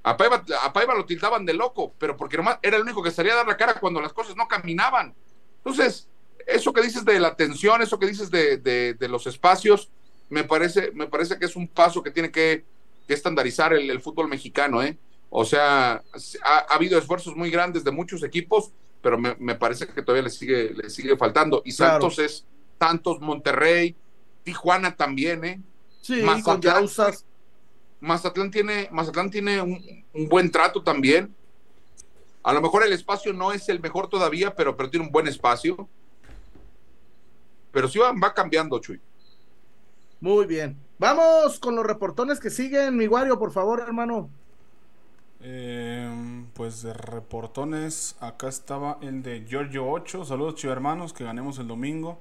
A Paiva, a Paiva lo tildaban de loco, pero porque nomás era el único que salía a dar la cara cuando las cosas no caminaban. Entonces, eso que dices de la atención, eso que dices de, de- de los espacios, me parece, me parece que es un paso que tiene que, que estandarizar el, el fútbol mexicano, ¿eh? O sea, ha, ha habido esfuerzos muy grandes de muchos equipos, pero me, me parece que todavía le sigue, le sigue faltando. Y Claro. Santos es Santos, Monterrey, Tijuana también, ¿eh? Sí, Mazatlán. con. Mazatlán tiene, Mazatlán tiene un, un buen trato también. A lo mejor el espacio no es el mejor todavía, pero, pero tiene un buen espacio. Pero sí va, va cambiando, Chuy. Muy bien. Vamos con los reportones que siguen, mi Wario, por favor, hermano. Eh, pues de reportones, acá estaba el de Giorgio 8. Saludos, chivo hermanos, que ganemos el domingo.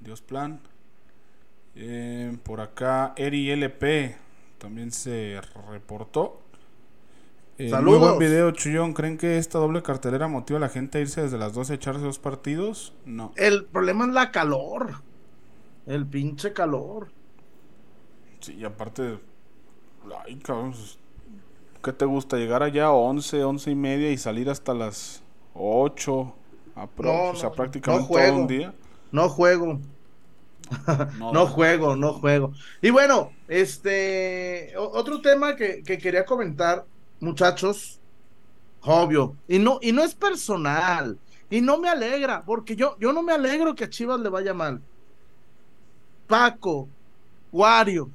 Dios plan. Eh, por acá, Eri LP también se reportó. Eh, Saludos. Muy buen video, Chuyón. ¿Creen que esta doble cartelera motiva a la gente a irse desde las 12 a echarse dos partidos? No. El problema es la calor. El pinche calor. Sí, y aparte, ay, cabrón, pues, ¿qué te gusta? Llegar allá a 11, 11 y media y salir hasta las 8, a pro- No, o sea, no, prácticamente no todo un día. No juego. No, juego, no juego. Y bueno, este, otro tema que, que quería comentar, muchachos, obvio, y no, y no es personal, y no me alegra, porque yo, yo no me alegro que a Chivas le vaya mal. Paco, Wario,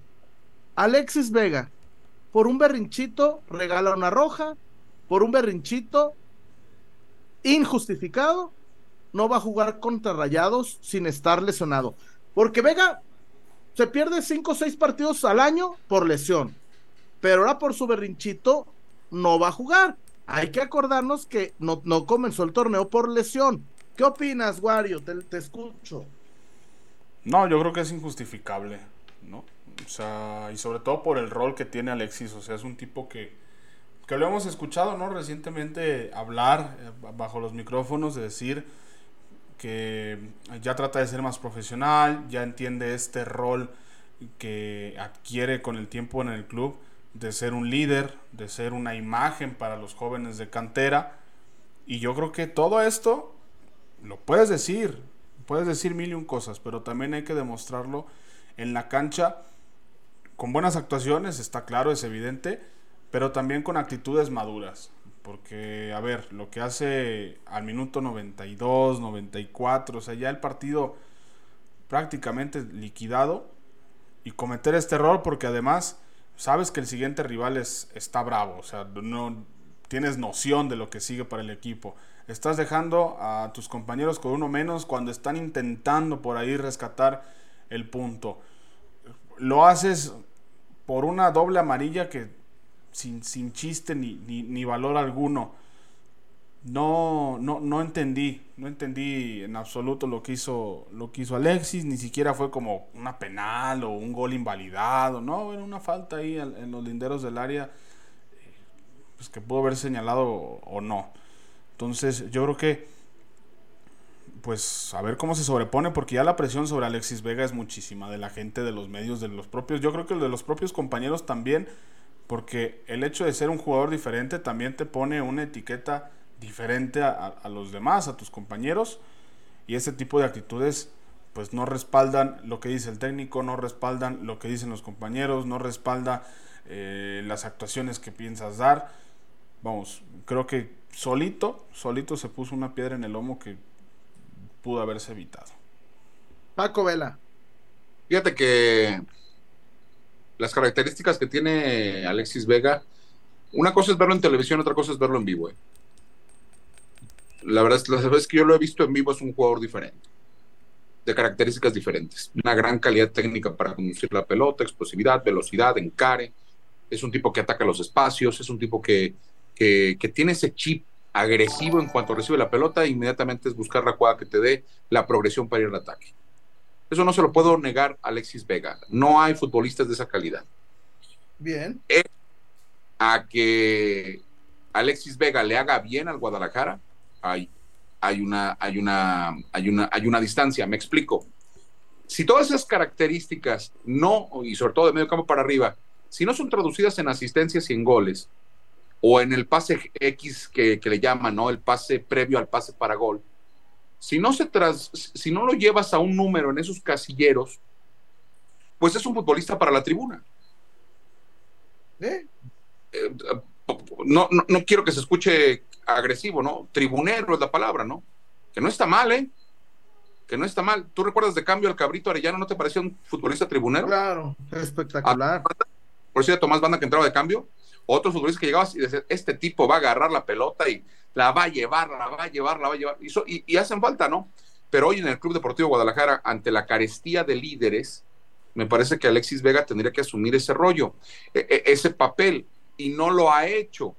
Alexis Vega, por un berrinchito regala una roja, por un berrinchito injustificado, no va a jugar contra Rayados sin estar lesionado. Porque Vega se pierde cinco o seis partidos al año por lesión. Pero ahora por su berrinchito no va a jugar. Hay que acordarnos que no, no comenzó el torneo por lesión. ¿Qué opinas, Wario? Te escucho. No, yo creo que es injustificable, ¿no? O sea, y sobre todo por el rol que tiene Alexis, o sea, es un tipo que, que lo hemos escuchado, ¿no? Recientemente hablar eh, bajo los micrófonos, de decir que ya trata de ser más profesional, ya entiende este rol que adquiere con el tiempo en el club, de ser un líder, de ser una imagen para los jóvenes de cantera. Y yo creo que todo esto lo puedes decir, puedes decir mil y un cosas, pero también hay que demostrarlo en la cancha con buenas actuaciones, está claro, es evidente, pero también con actitudes maduras. Porque, a ver, lo que hace al minuto 92, 94, o sea, ya el partido prácticamente liquidado y cometer este error porque además sabes que el siguiente rival es, está bravo, o sea, no tienes noción de lo que sigue para el equipo. Estás dejando a tus compañeros con uno menos cuando están intentando por ahí rescatar el punto. Lo haces por una doble amarilla que sin, sin chiste ni, ni, valor alguno. No, no, no entendí, no entendí en absoluto lo que hizo, lo que hizo Alexis, ni siquiera fue como una penal o un gol invalidado, no, era una falta ahí en, los linderos del área, pues que pudo haber señalado o no. Entonces, yo creo que, pues, a ver cómo se sobrepone, porque ya la presión sobre Alexis Vega es muchísima de la gente, de los medios, de los propios, yo creo que de los propios compañeros también, porque el hecho de ser un jugador diferente también te pone una etiqueta diferente a, a, los demás, a tus compañeros, y ese tipo de actitudes pues no respaldan lo que dice el técnico, no respaldan lo que dicen los compañeros, no respalda eh, las actuaciones que piensas dar. Vamos, creo que solito, solito se puso una piedra en el lomo que pudo haberse evitado. Paco Vela. Fíjate que las características que tiene Alexis Vega, una cosa es verlo en televisión, otra cosa es verlo en vivo. eh. La verdad es que las veces que yo lo he visto en vivo es un jugador diferente, de características diferentes. Una gran calidad técnica para conducir la pelota, explosividad, velocidad, encare. Es un tipo que ataca los espacios, es un tipo que, que, que tiene ese chip agresivo en cuanto recibe la pelota, inmediatamente es buscar la jugada que te dé la progresión para ir al ataque. Eso no se lo puedo negar a Alexis Vega. No hay futbolistas de esa calidad. Bien. A que Alexis Vega le haga bien al Guadalajara, hay, hay, una, hay, una, hay, una, hay una distancia. Me explico. Si todas esas características no, y sobre todo de medio campo para arriba, si no son traducidas en asistencias y en goles, o en el pase X que, que le llaman, ¿no? El pase previo al pase para gol, si no, se tras, si no lo llevas a un número en esos casilleros, pues es un futbolista para la tribuna. ¿Eh? Eh, no, no, no, quiero que se escuche agresivo, ¿no? Tribunero es la palabra, ¿no? Que no está mal, ¿eh? Que no está mal. ¿Tú recuerdas de cambio al Cabrito Arellano? ¿No te parecía un futbolista tribunero? Claro, espectacular. Por eso Tomás Banda que entraba de cambio. Otros futbolistas que llegabas y decías, este tipo va a agarrar la pelota y la va a llevar, la va a llevar, la va a llevar. Y, y, hacen falta, ¿no? Pero hoy en el Club Deportivo Guadalajara, ante la carestía de líderes, me parece que Alexis Vega tendría que asumir ese rollo, e, e, ese papel, y no lo ha hecho.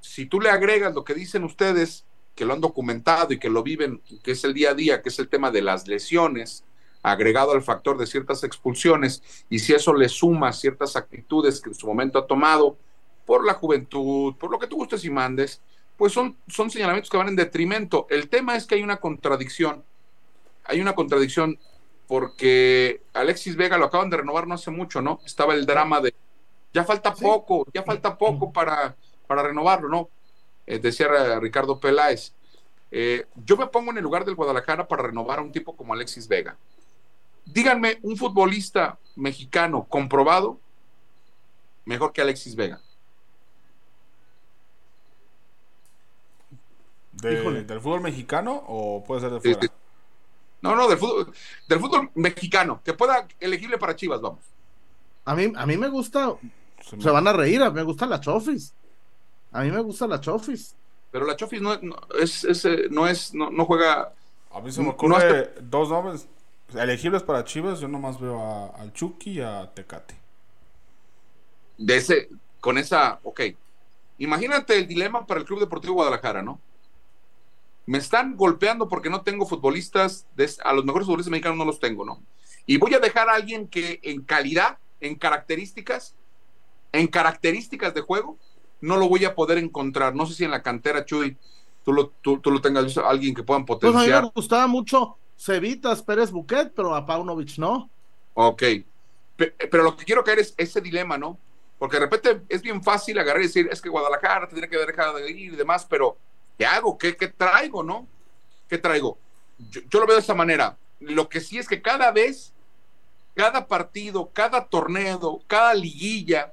Si tú le agregas lo que dicen ustedes, que lo han documentado y que lo viven, que es el día a día, que es el tema de las lesiones, agregado al factor de ciertas expulsiones, y si eso le suma ciertas actitudes que en su momento ha tomado por la juventud, por lo que tú gustes y mandes, pues son, son señalamientos que van en detrimento. El tema es que hay una contradicción, hay una contradicción porque Alexis Vega lo acaban de renovar no hace mucho, ¿no? Estaba el drama de, ya falta poco, ya falta poco para, para renovarlo, ¿no? Eh, decía Ricardo Peláez. Eh, yo me pongo en el lugar del Guadalajara para renovar a un tipo como Alexis Vega. Díganme, un futbolista mexicano comprobado mejor que Alexis Vega. ¿Del fútbol mexicano o puede ser de fuera? No, no, del fútbol, del fútbol mexicano, que pueda elegirle para Chivas, vamos. A mí, a mí me gusta, se, van a reír, a mí me gustan las Chofis. A mí me gusta la Chofis. Pero la Chofis no, es, es, eh, no es, no, no juega. A mí se me ocurre dos nombres elegibles para Chivas. Yo nomás veo a, al Chucky y a Tecate. De ese, con esa, ok. Imagínate el dilema para el Club Deportivo Guadalajara, ¿no? Me están golpeando porque no tengo futbolistas, a los mejores futbolistas mexicanos no los tengo, ¿no? Y voy a dejar a alguien que en calidad, en características, en características de juego, no lo voy a poder encontrar. No sé si en la cantera, Chuy, tú lo, tú, lo tengas alguien que puedan potenciar. Pues a mí me gustaba mucho Cevitas, Pérez Buquet, pero a Paunovic no. Ok. Pero lo que quiero caer es ese dilema, ¿no? Porque de repente es bien fácil agarrar y decir, es que Guadalajara tendría que haber dejado de ir y demás, pero ¿qué hago? ¿Qué, qué traigo, no? ¿Qué traigo? Yo, yo, lo veo de esta manera. Lo que sí es que cada vez, cada partido, cada torneo, cada liguilla,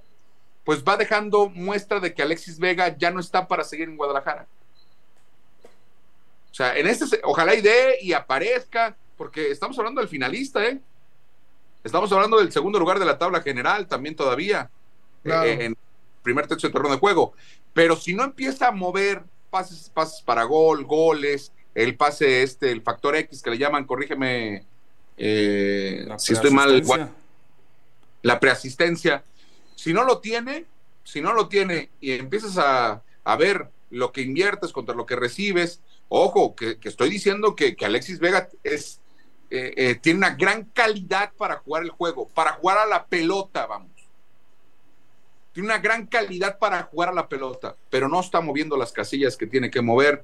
pues va dejando muestra de que Alexis Vega ya no está para seguir en Guadalajara. O sea, en este, ojalá y dé y aparezca, porque estamos hablando del finalista, ¿eh? Estamos hablando del segundo lugar de la tabla general también todavía, eh, en primer tercio de terreno de juego. Pero si no empieza a mover pases, pases para gol, goles, el pase este, el factor X que le llaman, corrígeme eh, si estoy mal, la preasistencia, si no lo tiene, si no lo tiene y empiezas a, ver lo que inviertes contra lo que recibes, ojo, que, estoy diciendo que, Alexis Vega es, eh, eh, tiene una gran calidad para jugar el juego, para jugar a la pelota, vamos. Tiene una gran calidad para jugar a la pelota, pero no está moviendo las casillas que tiene que mover.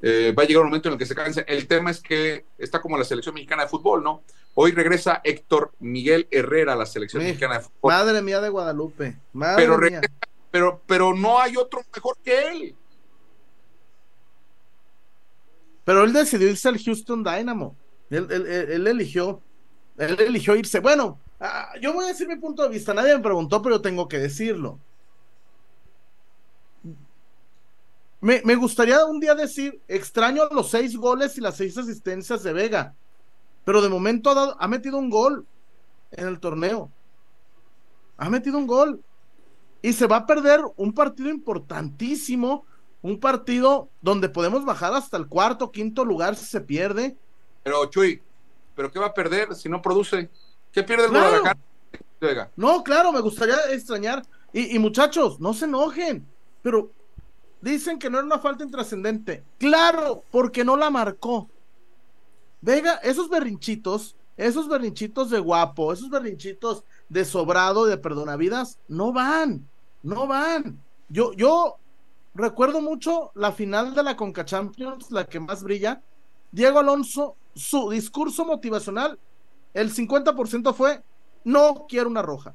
Eh, va a llegar un momento en el que se canse. El tema es que está como la selección mexicana de fútbol, ¿no? Hoy regresa Héctor Miguel Herrera a la selección mexicana de fútbol. Madre mía de Guadalupe. Madre pero, mía. pero, pero no hay otro mejor que él. Pero él decidió irse al Houston Dynamo. Él, eligió, él eligió irse. Bueno, yo voy a decir mi punto de vista. Nadie me preguntó, pero tengo que decirlo. Me, me, gustaría un día decir, extraño los seis goles y las seis asistencias de Vega pero de momento ha, metido un gol en el torneo. Ha metido un gol. Y se va a perder un partido importantísimo, un partido donde podemos bajar hasta el cuarto, quinto lugar si se pierde. Pero Chuy, ¿pero qué va a perder si no produce? ¿Qué pierde el Guadalajara? No, claro, me gustaría extrañar. Y, y, muchachos, no se enojen, pero dicen que no era una falta intrascendente. Claro, porque no la marcó. Vega, esos berrinchitos, esos berrinchitos de guapo, esos berrinchitos de sobrado, de perdonavidas, no van, no van. Yo, yo recuerdo mucho la final de la Conca Champions, la que más brilla. Diego Alonso, su discurso motivacional, el 50% fue, no quiero una roja,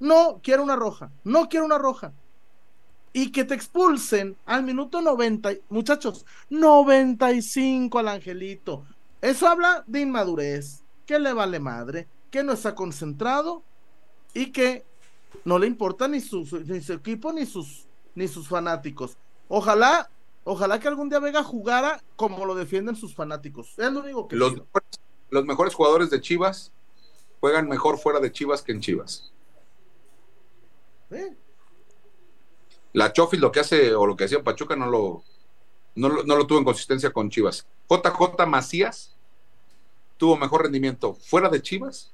no quiero una roja, no quiero una roja. Y que te expulsen al minuto 90, muchachos, 95 al angelito, eso habla de inmadurez, que le vale madre, que no está concentrado y que no le importa ni su, equipo ni sus, ni sus fanáticos. Ojalá, ojalá que algún día Vega jugara como lo defienden sus fanáticos. Es lo único que los, los mejores jugadores de Chivas juegan mejor fuera de Chivas que en Chivas. La Chofis lo que hace o lo que hacía Pachuca no lo No, lo- no lo tuvo en consistencia con Chivas. JJ Macías tuvo mejor rendimiento fuera de Chivas,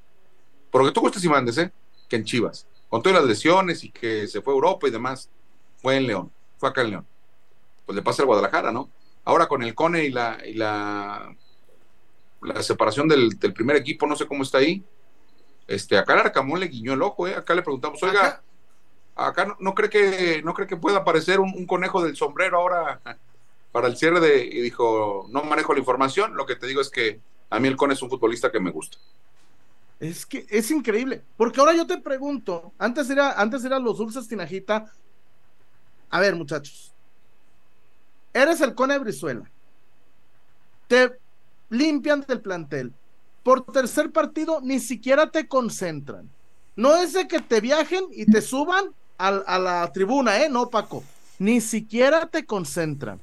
porque tú gustes y mandes, ¿eh? Que en Chivas. Con todas las lesiones y que se fue a Europa y demás, fue en León, fue acá en León. Pues le pasa al Guadalajara, ¿no? Ahora con el Cone y la, y la, la separación del, del primer equipo, no sé cómo está ahí. Este, acá el Arcamón le guiñó el ojo, ¿eh? Acá le preguntamos, oiga, Acá- acá no, no cree que no cree que pueda aparecer un, un conejo del sombrero ahora para el cierre de y dijo no manejo la información lo que te digo es que a mí el Cone es un futbolista que me gusta Es que es increíble. Porque ahora yo te pregunto, antes era, antes eran los dulces tinajita. A ver, muchachos. Eres el Cone Brizuela. Te limpian del plantel. Por tercer partido ni siquiera te concentran. No es de que te viajen y te suban al- a, la tribuna, ¿eh? No, Paco. Ni siquiera te concentran.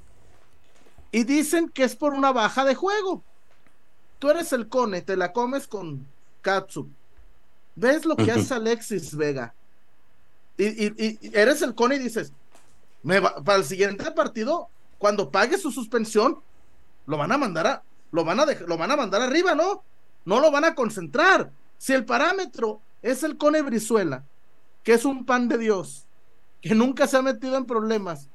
Y dicen que es por una baja de juego. Tú eres el Cone, te la comes con Katsu. ¿Ves lo que Ujú. hace Alexis Vega? Y, y- y eres el Cone y dices, me va- para el siguiente partido, cuando pague su suspensión, lo van a mandar a, lo van a lo van a mandar arriba, ¿no? No lo van a concentrar. Si el parámetro es el Cone Brizuela, que es un pan de Dios, que nunca se ha metido en problemas,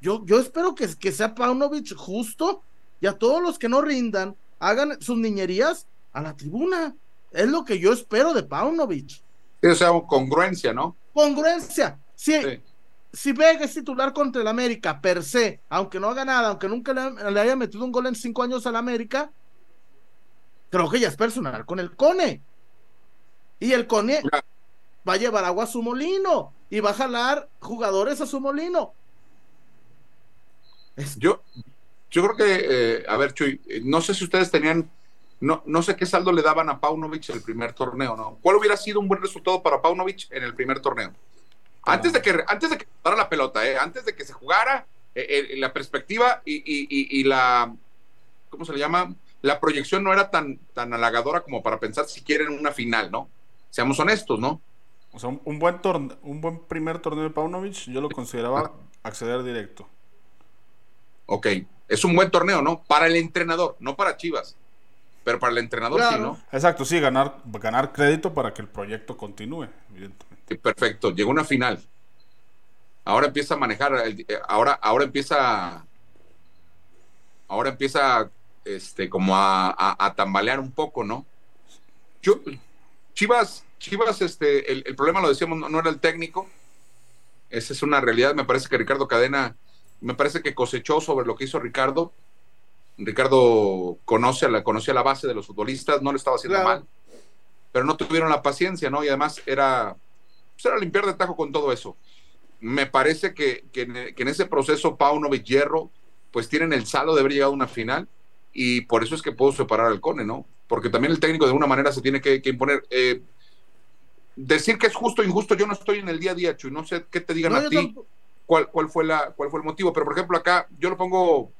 yo, yo espero que, que sea Paunovic justo y a todos los que no rindan, hagan sus niñerías a la tribuna. Es lo que yo espero de Paunovic. Sí, o sea congruencia no Congruencia. Si, Sí. Si Vega es titular contra el América, per se, aunque no haga nada, aunque nunca le, le haya metido un gol en cinco años al América, creo que ya es personal con el Cone. Y el Cone va a llevar agua a su molino y va a jalar jugadores a su molino. Es- yo yo creo que eh, a ver Chuy eh, no sé si ustedes tenían no, no sé qué saldo le daban a Paunovic el primer torneo no cuál hubiera sido un buen resultado para Paunovic en el primer torneo antes de que antes de que jugara la pelota eh, antes de que se jugara eh, eh, la perspectiva y, y- y- y la cómo se le llama la proyección no era tan tan halagadora como para pensar si quieren una final no seamos honestos no O sea, un, un buen torne- un buen primer torneo de Paunovic, yo lo consideraba acceder directo. Ok, es un buen torneo, ¿no? Para el entrenador, no para Chivas. Pero para el entrenador sí. ¿no? Exacto, sí, ganar, ganar crédito para que el proyecto continúe, evidentemente. Sí, perfecto, llegó una final. Ahora empieza a manejar, el- eh, ahora, ahora empieza, ahora empieza, este, como a, a- a tambalear un poco, ¿no? Yo, Chivas, Chivas, este, el, el problema lo decíamos, no, no era el técnico. Esa es una realidad. Me parece que Ricardo Cadena, me parece que cosechó sobre lo que hizo Ricardo. Ricardo conoce a la, conocía la base de los futbolistas, no lo estaba haciendo Claro. mal, pero no tuvieron la paciencia, ¿no? Y además era, era limpiar de tajo con todo eso. Me parece que, que en, que en ese proceso Paunovic Hierro, pues tienen el saldo de haber llegado a una final y por eso es que puedo separar al Cone, ¿no? Porque también el técnico de alguna manera se tiene que, que imponer. Eh, decir que es justo o injusto, yo no estoy en el día a día, Chuy, no sé qué te digan No, a ti tampoco- cuál, cuál, fue la, cuál fue el motivo. Pero, por ejemplo, acá yo lo pongo,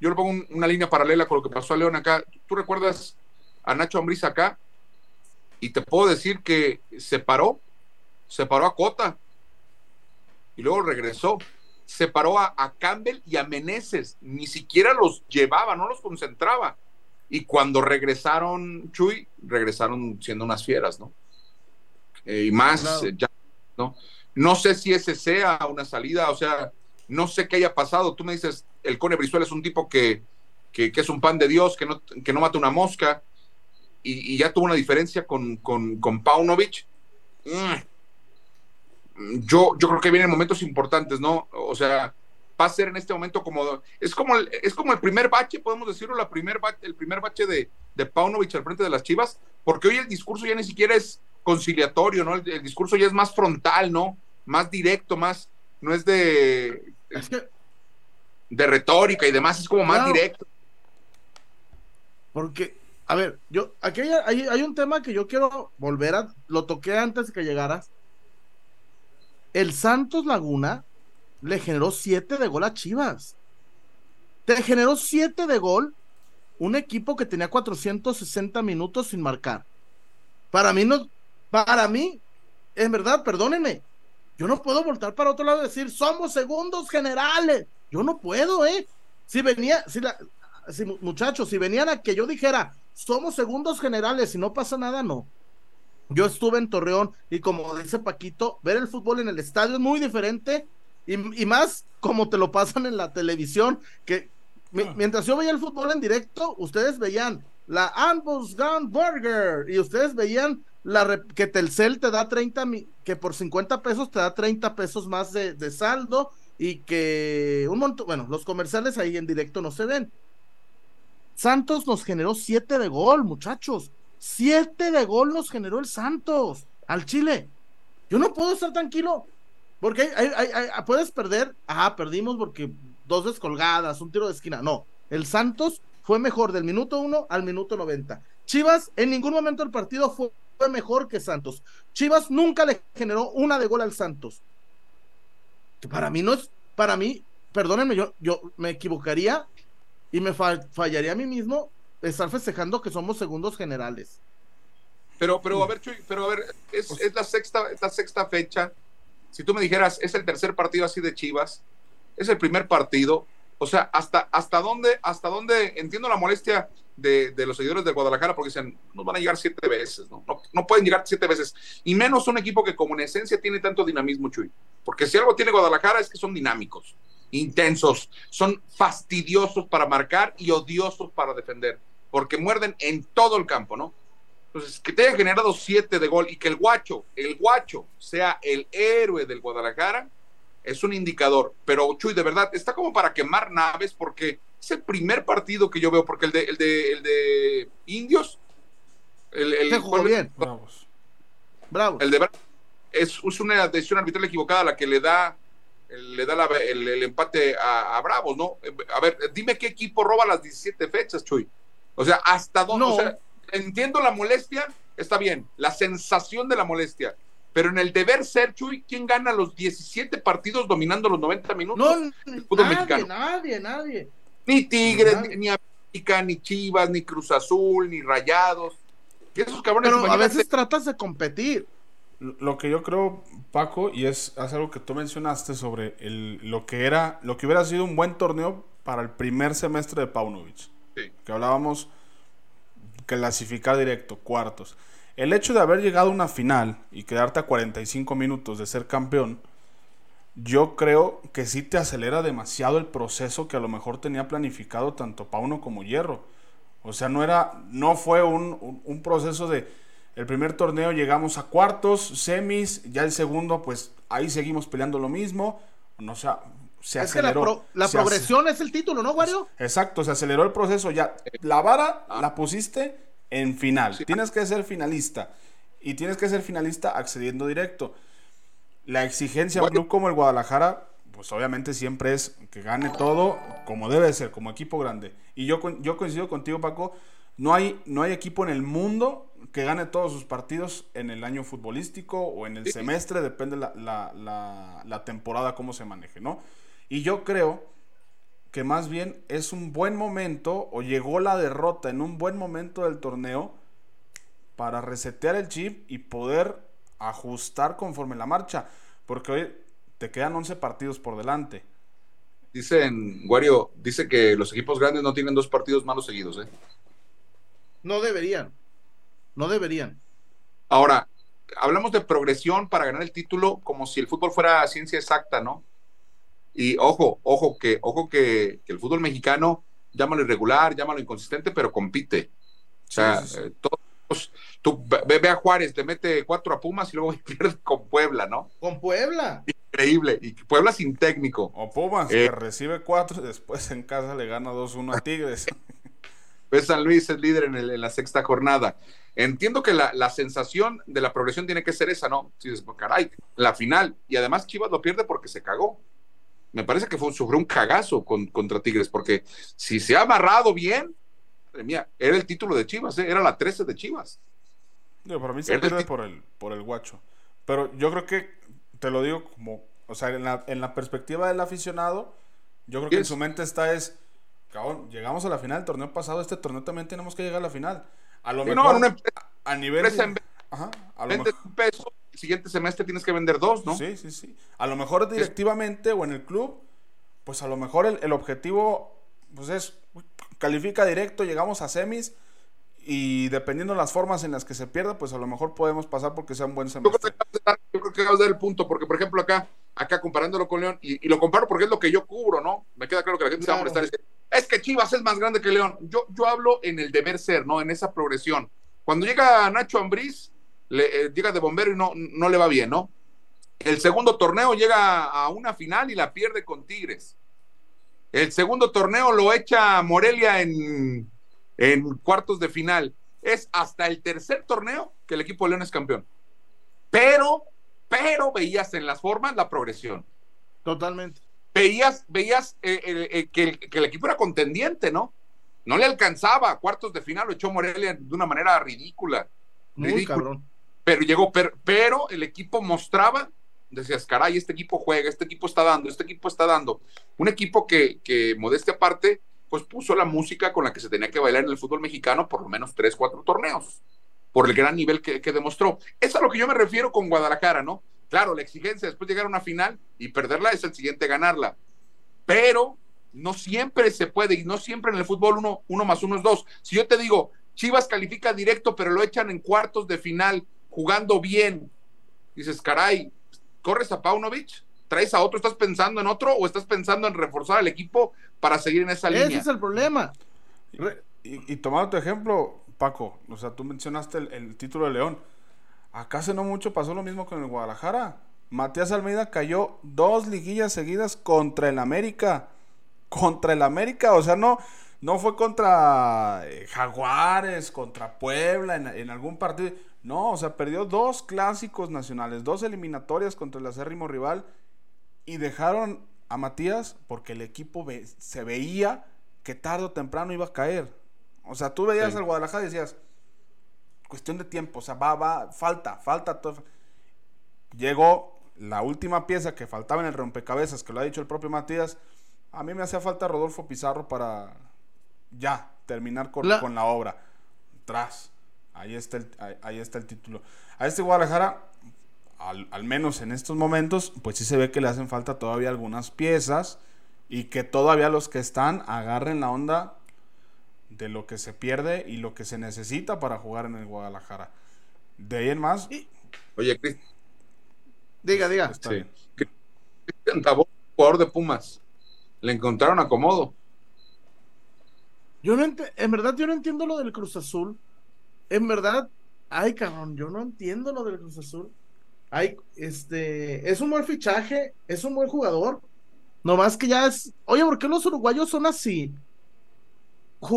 yo lo pongo un- una línea paralela con lo que pasó a León acá. ¿Tú recuerdas a Nacho Ambriz acá? Y te puedo decir que se paró, se paró a Cota y luego regresó. Se paró a, a Campbell y a Meneses, ni siquiera los llevaba, no los concentraba. Y cuando regresaron, Chuy, regresaron siendo unas fieras, ¿no? Eh, y más, Claro. eh, ya, ¿no? No sé si ese sea una salida, o sea, no sé qué haya pasado. Tú me dices, el Cone Brizuela es un tipo que, que, que es un pan de Dios, que no, que no mata una mosca, y, y ya tuvo una diferencia con, con, con Paunovic. Mm. Yo, yo creo que vienen momentos importantes, ¿no? O sea, va a ser en este momento como es como el, es como el primer bache, podemos decirlo, la primer bache, el primer bache de, de Paunovic al frente de las Chivas, porque hoy el discurso ya ni siquiera es conciliatorio, ¿no? El, el discurso ya es más frontal, ¿no? Más directo, más, no es de, Es que, de retórica y demás, es como más Claro. directo. porque, a ver, yo, aquí hay, hay- hay un tema que yo quiero volver a, lo toqué antes de que llegaras. El Santos Laguna le generó 7 de gol a Chivas. Te generó 7 de gol un equipo que tenía 460 minutos sin marcar. Para mí no, para mí, en verdad, perdónenme, yo no puedo voltar para otro lado y decir, somos segundos generales. Yo no puedo, ¿eh? Si venía, si la, si, muchachos, si venían a que yo dijera, somos segundos generales y no pasa nada, no. Yo estuve en Torreón y como dice Paquito, ver el fútbol en el estadio es muy diferente y, y más como te lo pasan en la televisión, que Ah. mientras yo veía el fútbol en directo, ustedes veían la Ambos Gun Burger y ustedes veían la que Telcel te da 30, mi- que por 50 pesos te da 30 pesos más de, de saldo y que un montón, bueno, los comerciales ahí en directo no se ven. Santos nos generó 7 de gol, muchachos. 7 de gol nos generó el Santos al Chile. Yo no puedo estar tranquilo. Porque hay- hay- hay- puedes perder. Ah, perdimos porque dos descolgadas, un tiro de esquina. No. El Santos fue mejor del minuto 1 al minuto 90. Chivas en ningún momento del partido fue, mejor que Santos. Chivas nunca le generó una de gol al Santos. Para mí no es. Para mí, perdónenme, yo, yo me equivocaría y me fa- fallaría a mí mismo estar festejando que somos segundos generales. Pero, pero a ver, Chuy, pero a ver, es, es la sexta, es la sexta fecha. Si tú me dijeras, es el tercer partido así de Chivas, es el primer partido. O sea, hasta, hasta dónde, hasta dónde entiendo la molestia de, de los seguidores de Guadalajara porque dicen, nos van a llegar siete veces, ¿no? ¿no? No pueden llegar siete veces. Y menos un equipo que como en esencia tiene tanto dinamismo, Chuy. Porque si algo tiene Guadalajara es que son dinámicos, intensos, son fastidiosos para marcar y odiosos para defender. Porque muerden en todo el campo, ¿no? Entonces, que te haya generado siete de gol y que el guacho, el guacho sea el héroe del Guadalajara, es un indicador. Pero, Chuy, de verdad, está como para quemar naves porque es el primer partido que yo veo, porque el de, el de, el de Indios, el, el, Se jugó bien. Bravos. Bravo. el de Bra- es, es una decisión arbitral equivocada la que le da el- le da la- el, el empate a, a Bravos, ¿no? A ver, dime qué equipo roba las 17 fechas, Chuy. O sea, hasta dónde, No. o sea, entiendo la molestia, está bien, la sensación de la molestia, pero en el deber ser, Chuy, ¿quién gana los 17 partidos dominando los 90 minutos? No, fútbol nadie, mexicano. nadie, nadie. Ni Tigres, Nadie. ni, ni América, ni Chivas, ni Cruz Azul, ni Rayados. Y esos cabrones, Pero a veces tratas de competir. Lo que yo creo, Paco, y es, es algo que tú mencionaste sobre el, lo que era, lo que hubiera sido un buen torneo para el primer semestre de Paunovic. Que hablábamos clasificar directo, cuartos. El hecho de haber llegado a una final y quedarte a 45 minutos de ser campeón, yo creo que sí te acelera demasiado el proceso que a lo mejor tenía planificado tanto Pauno como Hierro. O sea, no era, no fue un, un- proceso de el primer torneo llegamos a cuartos, semis, ya el segundo, pues ahí seguimos peleando lo mismo. O sea, se es que la, aceleró. pro- la progresión es el título, ¿no, Wario? Exacto, se aceleró el proceso. Ya, la vara la pusiste en final. Tienes que ser finalista. Y tienes que ser finalista accediendo directo. La exigencia a un club como el Guadalajara, pues obviamente siempre es que gane todo como debe ser, como equipo grande. Y yo, yo coincido contigo, Paco. No hay, no hay equipo en el mundo que gane todos sus partidos en el año futbolístico o en el Sí. semestre, depende la, la, la, la temporada, cómo se maneje, ¿no? Y yo creo que más bien es un buen momento o llegó la derrota en un buen momento del torneo para resetear el chip y poder ajustar conforme la marcha. Porque hoy te quedan 11 partidos por delante. Dicen, Wario, dice que los equipos grandes no tienen dos partidos malos seguidos, ¿eh? No deberían. No deberían. Ahora, hablamos de progresión para ganar el título como si el fútbol fuera ciencia exacta, ¿no? Y ojo, ojo que, ojo que, que el fútbol mexicano, llámalo irregular, llámalo inconsistente, pero compite. O sea, Sí, sí, sí. eh, todos, tú ve, ve a Juárez, le mete cuatro a Pumas y luego pierde con Puebla, ¿no? Con Puebla. Increíble. Y Puebla sin técnico. O Pumas, Eh. que recibe 4 y después en casa le gana 2-1 a Tigres. Pues San Luis es líder en, el- en la sexta jornada. Entiendo que la, la sensación de la progresión tiene que ser esa, ¿no? Si dices, "Pues, caray, la final. Y además Chivas lo pierde porque se cagó. Me parece que fue, sufrió un cagazo con- contra Tigres, porque si se ha amarrado bien, madre mía, era el título de Chivas, ¿eh? era la 13 de Chivas. Digo, para mí se pierde por el, por el guacho. Pero yo creo que, te lo digo como, o sea, en la, en la perspectiva del aficionado, yo creo que en su mente está es, cabrón, llegamos a la final del torneo pasado, este torneo también tenemos que llegar a la final. A lo Sí, mejor, no, en una empresa, a nivel... empresa en- Ajá, a lo vendes mejor... un peso, siguiente semestre tienes que vender dos, ¿no? Sí, sí, sí. A lo mejor directivamente o en el club pues a lo mejor el, el objetivo pues es califica directo, llegamos a semis y dependiendo de las formas en las que se pierda, pues a lo mejor podemos pasar porque sea un buen semestre. yo creo que acabas de dar el punto, porque por ejemplo acá, acá comparándolo con León, y, y lo comparo porque es lo que yo cubro, ¿no? Me queda claro que la gente se va a Claro. molestar. y dice, Es que Chivas es más grande que León. Yo, yo hablo en el deber ser, ¿no? En esa progresión. Cuando llega Nacho Ambriz, le, eh, llega de bombero y no, no le va bien, ¿no? El segundo torneo llega a una final y la pierde con Tigres. El segundo torneo lo echa Morelia en, en cuartos de final. Es hasta el tercer torneo que el equipo de León es campeón. Pero, pero veías en las formas la progresión. Totalmente. Veías, veías eh, eh, eh, que, el, que el equipo era contendiente, ¿no? No le alcanzaba a cuartos de final, lo echó Morelia de una manera ridícula. Muy Ridículo. cabrón. Pero llegó, pero, pero el equipo mostraba, decías, caray, este equipo juega, este equipo está dando, este equipo está dando. Un equipo que, que modestia aparte, pues puso la música con la que se tenía que bailar en el fútbol mexicano por lo menos tres, cuatro torneos, por el gran nivel que, que demostró. Es a lo que yo me refiero con Guadalajara, ¿no? Claro, la exigencia después de llegar a una final y perderla es el siguiente ganarla. Pero no siempre se puede y no siempre en el fútbol uno, uno más uno es dos. Si yo te digo, Chivas califica directo, pero lo echan en cuartos de final, jugando bien, dices, caray, ¿corres a Paunovic? ¿Traes a otro? ¿Estás pensando en otro o estás pensando en reforzar al equipo para seguir en esa Ese línea? es el problema. Y, y tomando tu ejemplo, Paco, o sea, tú mencionaste el, el título de León. Acá hace no mucho pasó lo mismo con el Guadalajara. Matías Almeida cayó dos liguillas seguidas contra el América. Contra el América, o sea, no, no fue contra eh, Jaguares, contra Puebla en, en algún partido. No, o sea, perdió dos clásicos nacionales, dos eliminatorias contra el acérrimo rival y dejaron a Matías porque el equipo ve- se veía que tarde o temprano iba a caer. O sea, tú veías Sí. al Guadalajara y decías, cuestión de tiempo, o sea, va, va, falta, falta. todo. Llegó la última pieza que faltaba en el rompecabezas, que lo ha dicho el propio Matías. A mí me hacía falta Rodolfo Pizarro para ya terminar con La- con la obra. Tras. Ahí está el, ahí, ahí está el título. A este Guadalajara, al, al menos en estos momentos, pues sí se ve que le hacen falta todavía algunas piezas y que todavía los que están agarren la onda de lo que se pierde y lo que se necesita para jugar en el Guadalajara. De ahí en más, Y- Oye, Cristian Diga, diga. está Sí. bien. Tabó, jugador de Pumas, le encontraron acomodo. Yo no ent- en verdad yo no entiendo lo del Cruz Azul. En verdad, ay cabrón, yo no entiendo lo del Cruz Azul. Ay, este, es un buen fichaje, es un buen jugador. Nomás que ya es, oye, ¿por qué los uruguayos son así?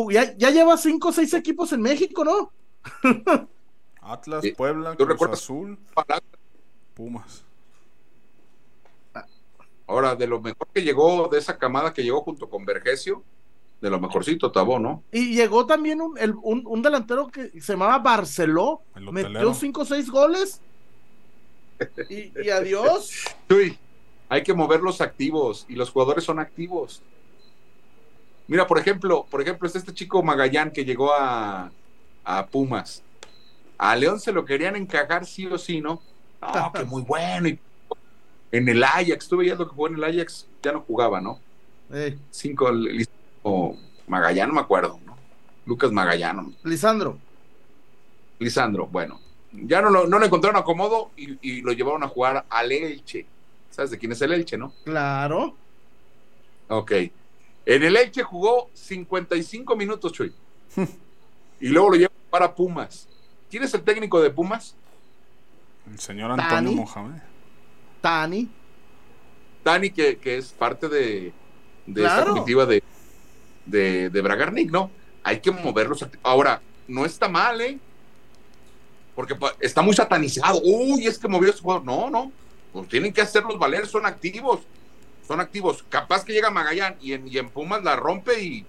Ya, ya lleva cinco o seis equipos en México, ¿no? Atlas. Puebla, ¿Tú Cruz? Azul, Pumas. Ahora, de lo mejor que llegó, de esa camada que llegó junto con Vergesio, de lo mejorcito Tabó, ¿no? Y llegó también un, el- un, un delantero que se llamaba Barceló, El metió hotelero. cinco o seis goles. Y, y adiós. Uy, hay que mover los activos y los jugadores son activos. Mira, por ejemplo, por ejemplo, está este chico Magallán que llegó a, a Pumas. A León se lo querían encajar sí o sí, ¿no? No, que muy bueno. Y en el Ajax, tú veías lo que jugó en el Ajax, ya no jugaba, ¿no? Eh, Cinco, o Magallán, no me acuerdo, ¿no? Lucas Magallán, Lisandro. Lisandro, bueno, ya no lo, no lo encontraron acomodo y, y lo llevaron a jugar al Elche. ¿Sabes de quién es el Elche, no? Claro. Ok. En el Elche jugó 55 minutos, Chuy. y luego lo llevan para Pumas. ¿Quién es el técnico de Pumas? El señor Antonio. Mohamed. Tani. Dani, que, que es parte de, de esta Claro. comitiva de, de, de Bragarnik, ¿no? Hay que moverlos. Ahora, no está mal, ¿eh? Porque está muy satanizado. Uy, es que movió ese jugador. No, no. Pues tienen que hacerlos valer, son activos. Son activos. Capaz que llega Magallán y en, y en Pumas la rompe y,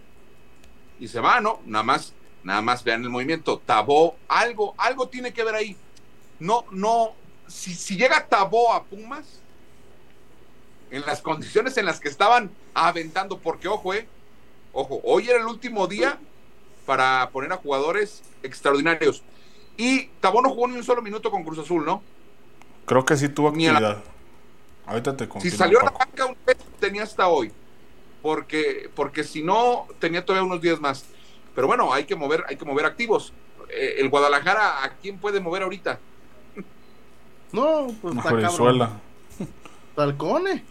y se va, ¿no? Nada más, nada más vean el movimiento. Tabó, algo, algo tiene que ver ahí. No, no. Si, si llega Tabó a Pumas, en las condiciones en las que estaban aventando, porque ojo, eh, ojo, hoy era el último día para poner a jugadores extraordinarios. Y Tabó no jugó ni un solo minuto con Cruz Azul, ¿no? Creo que sí tuvo la- actividad. Ahorita te Si confirmo. salió a la banca un vez, tenía hasta hoy. porque, porque si no, tenía todavía unos días más. Pero bueno, hay que mover, hay que mover activos. Eh, el Guadalajara, ¿a quién puede mover ahorita? No, pues está cabrón. Talcone.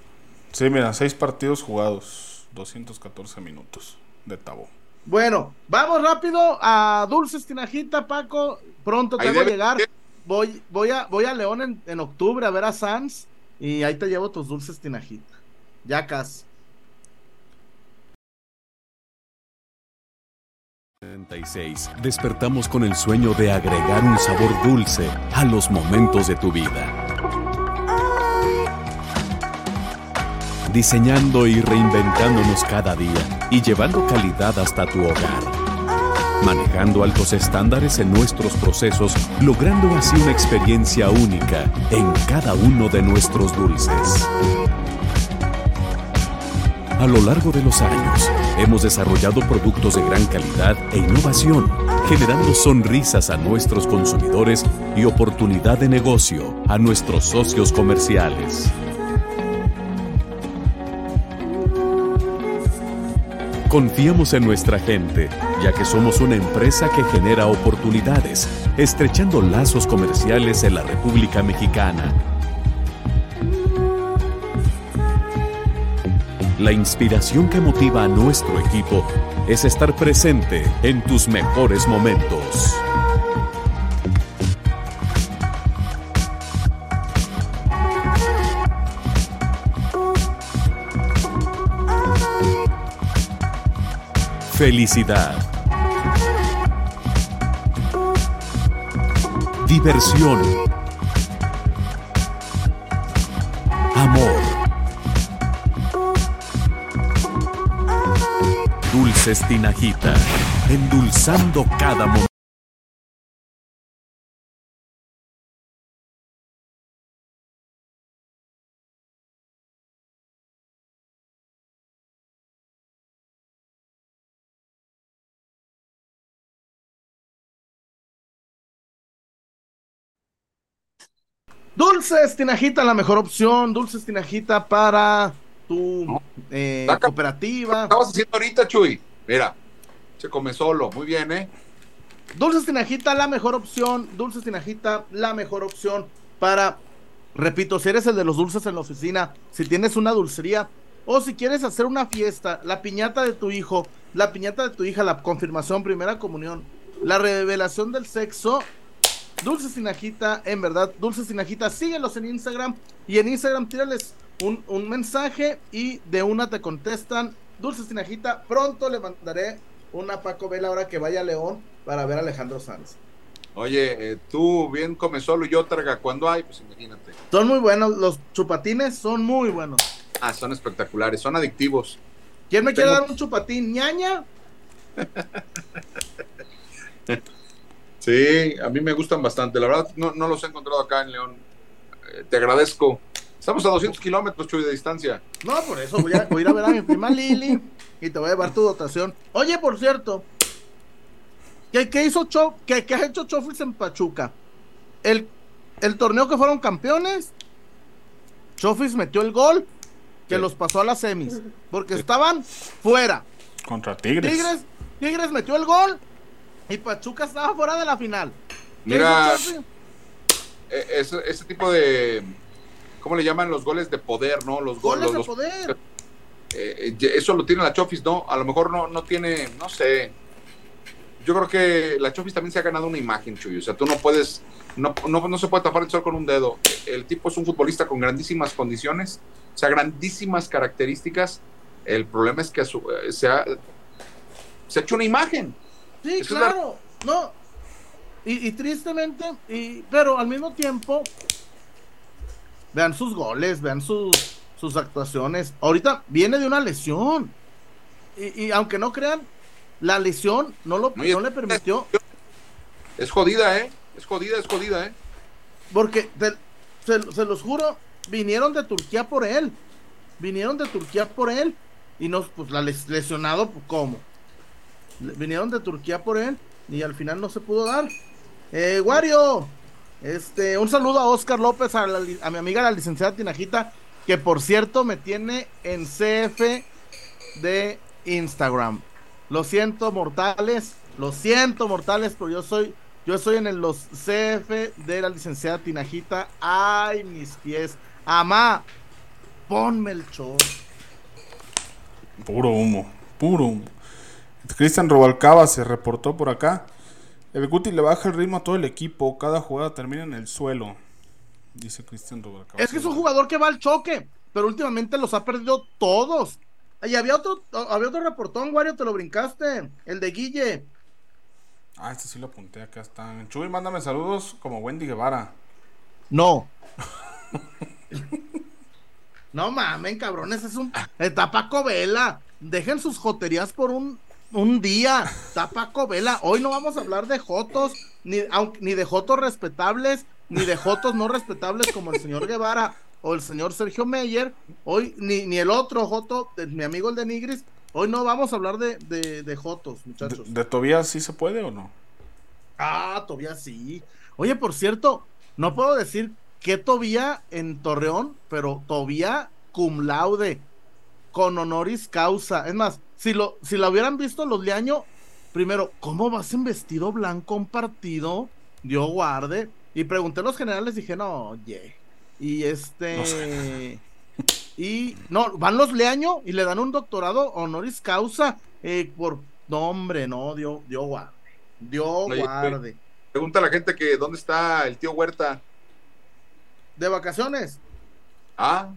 Sí, mira, seis partidos jugados, 214 minutos de Tabo. Bueno, vamos rápido a Dulces Tinajita, Paco. Pronto tengo que debe- llegar. Voy, voy, a, voy a León en, en octubre a ver a Sans y ahí te llevo tus Dulces Tinajita. Ya casi. 36. Despertamos con el sueño de agregar un sabor dulce a los momentos de tu vida. Diseñando y reinventándonos cada día y llevando calidad hasta tu hogar. Manejando altos estándares en nuestros procesos, logrando así una experiencia única en cada uno de nuestros dulces. A lo largo de los años, hemos desarrollado productos de gran calidad e innovación, generando sonrisas a nuestros consumidores y oportunidad de negocio a nuestros socios comerciales. Confiamos en nuestra gente, ya que somos una empresa que genera oportunidades, estrechando lazos comerciales en la República Mexicana. La inspiración que motiva a nuestro equipo es estar presente en tus mejores momentos. Felicidad. Diversión. Amor. Dulces Tinajita, endulzando cada momento. Dulces Tinajita, la mejor opción. Dulces Tinajita para tu eh, Saca- cooperativa. estabas haciendo ahorita, Chuy? Mira, se come solo. Muy bien, ¿eh? Dulces Tinajita, la mejor opción. Dulces Tinajita, la mejor opción para, repito, si eres el de los dulces en la oficina, si tienes una dulcería o si quieres hacer una fiesta, la piñata de tu hijo, la piñata de tu hija, la confirmación, primera comunión, la revelación del sexo. Dulces Tinajita, en verdad, Dulces Tinajita, síguelos en Instagram y en Instagram tírales un, un mensaje y de una te contestan. Dulces Tinajita, pronto le mandaré una Paco Vela ahora que vaya a León para ver a Alejandro Sanz. Oye, eh, tú bien come solo y yo traga cuando hay, pues imagínate. Son muy buenos, los chupatines son muy buenos. Ah, son espectaculares, son adictivos. ¿Quién me quiere dar un chupatín? ¿Ñaña? Sí, a mí me gustan bastante. La verdad, no, no los he encontrado acá en León. Eh, te agradezco. Estamos a 200 kilómetros, Chuy, de distancia. No, por eso voy a, voy a ir a ver a mi prima Lili y te voy a llevar tu dotación. Oye, por cierto, ¿qué, qué hizo Cho, qué, qué ha hecho Chofis en Pachuca? El, el torneo que fueron campeones, Chofis metió el gol que Sí. los pasó a las semis, porque estaban fuera. Contra Tigres. Tigres, Tigres metió el gol y Pachuca estaba fuera de la final. ¿Qué Mira, eh, ese, ese tipo de. ¿Cómo le llaman los goles de poder, no? Los goles goles. de los- poder. eh, eh, eso lo tiene la Chofis, ¿no? A lo mejor no, no tiene, no sé. Yo creo que la Chofis también se ha ganado una imagen, Chuy. O sea, tú no puedes, no, no, no se puede tapar el sol con un dedo. El tipo es un futbolista con grandísimas condiciones, o sea, grandísimas características. El problema es que su- se, ha, se ha hecho una imagen. Sí, claro. No. Y, y tristemente, y, pero al mismo tiempo, vean sus goles, vean sus, sus actuaciones. Ahorita viene de una lesión. Y, y aunque no crean, la lesión no, lo, No, le permitió. Es jodida, ¿eh? Es jodida, es jodida, ¿eh? Porque te- se, se los juro, vinieron de Turquía por él. Vinieron de Turquía por él. Y no, pues la les- lesionado, pues, ¿cómo? Vinieron de Turquía por él. Y al final no se pudo dar. Eh, Wario, este, un saludo a Oscar López, a mi amiga la licenciada Tinajita, que por cierto me tiene en CF de Instagram. Lo siento, mortales. Lo siento, mortales, pero yo soy, yo soy en el, los CF de la licenciada Tinajita. Ay, mis pies. Amá, ponme el show. Puro humo, puro humo. Cristian Robalcaba se reportó por acá. El Guti le baja el ritmo a todo el equipo. Cada jugada termina en el suelo. Dice Cristian Robalcaba. Es que es un jugador que va al choque, pero últimamente los ha perdido todos. Y había otro, había otro reportón, Wario, te lo brincaste. El de Guille. Ah, este sí lo apunté, acá está. Chuy, mándame saludos como Wendy Guevara. No. no mamen, cabrones, es un. Está Paco Vela. Dejen sus joterías por un, un día. Está Paco Vela. Hoy no vamos a hablar de jotos, ni, ni de jotos respetables, ni de jotos no respetables como el señor Guevara o el señor Sergio Meyer. Hoy, ni, ni el otro joto, mi amigo el de Nigris. Hoy no vamos a hablar de, de, jotos, muchachos. ¿De, ¿De Tobías sí se puede o no? Ah, Tobías sí. Oye, por cierto, no puedo decir que Tobía en Torreón, pero Tobía cum laude, con honoris causa. Es más, si lo, si la hubieran visto los Leaño, primero, ¿cómo vas en vestido blanco un partido? Dios guarde. Y pregunté a los generales, dije, no, oye. Y este. Y no, van los Leaño y le dan un doctorado honoris causa eh, por. No, hombre, no, Dios, Dios guarde. Dios guarde. Pregunta a la gente que dónde está el tío Huerta. De vacaciones. Ah,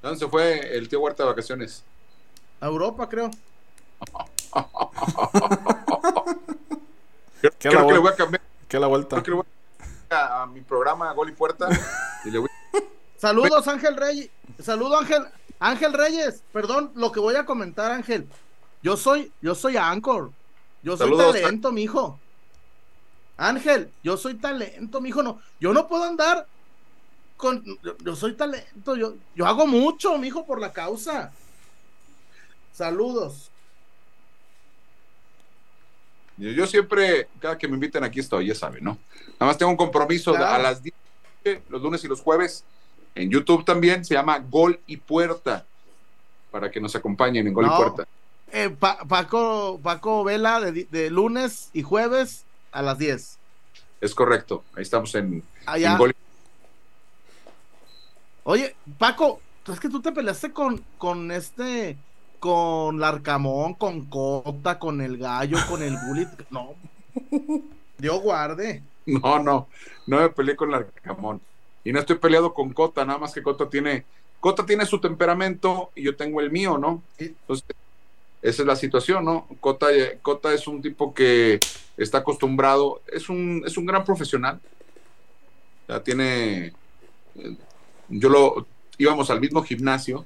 ¿dónde se fue el tío Huerta de vacaciones? A Europa, creo. ¿Qué creo que le voy a cambiar. ¿Qué la vuelta? Creo que a, mi programa Gol y Puerta. y le voy... Saludos, Ángel Reyes. Saludos, Ángel. Ángel Reyes. Perdón, lo que voy a comentar, Ángel. Yo soy, yo soy Anchor. Yo soy talento, mijo. Ángel, yo soy talento, mijo. No, yo no puedo andar con. Yo, soy talento. Yo, yo hago mucho, mijo, por la causa. Saludos. Yo, siempre, cada que me inviten aquí estoy, ya saben, ¿no? Nada más tengo un compromiso a las 10, los lunes y los jueves, en YouTube también, se llama Gol y Puerta, para que nos acompañen en Gol y Puerta. Eh, Paco, Paco Vela de, lunes y jueves a las 10. Es correcto, ahí estamos en, Gol y... Oye, Paco, es que tú te peleaste con, con este con Larcamón, con Cota, con el Gallo, con el Bullet. No, Dios guarde. No, no, no me peleé con Larcamón. Y no estoy peleado con Cota, nada más que Cota tiene, Cota tiene su temperamento y yo tengo el mío, ¿no? Entonces, esa es la situación, ¿no? Cota, Cota es un tipo que está acostumbrado, es un, es un gran profesional. Ya tiene, eh, yo lo, íbamos al mismo gimnasio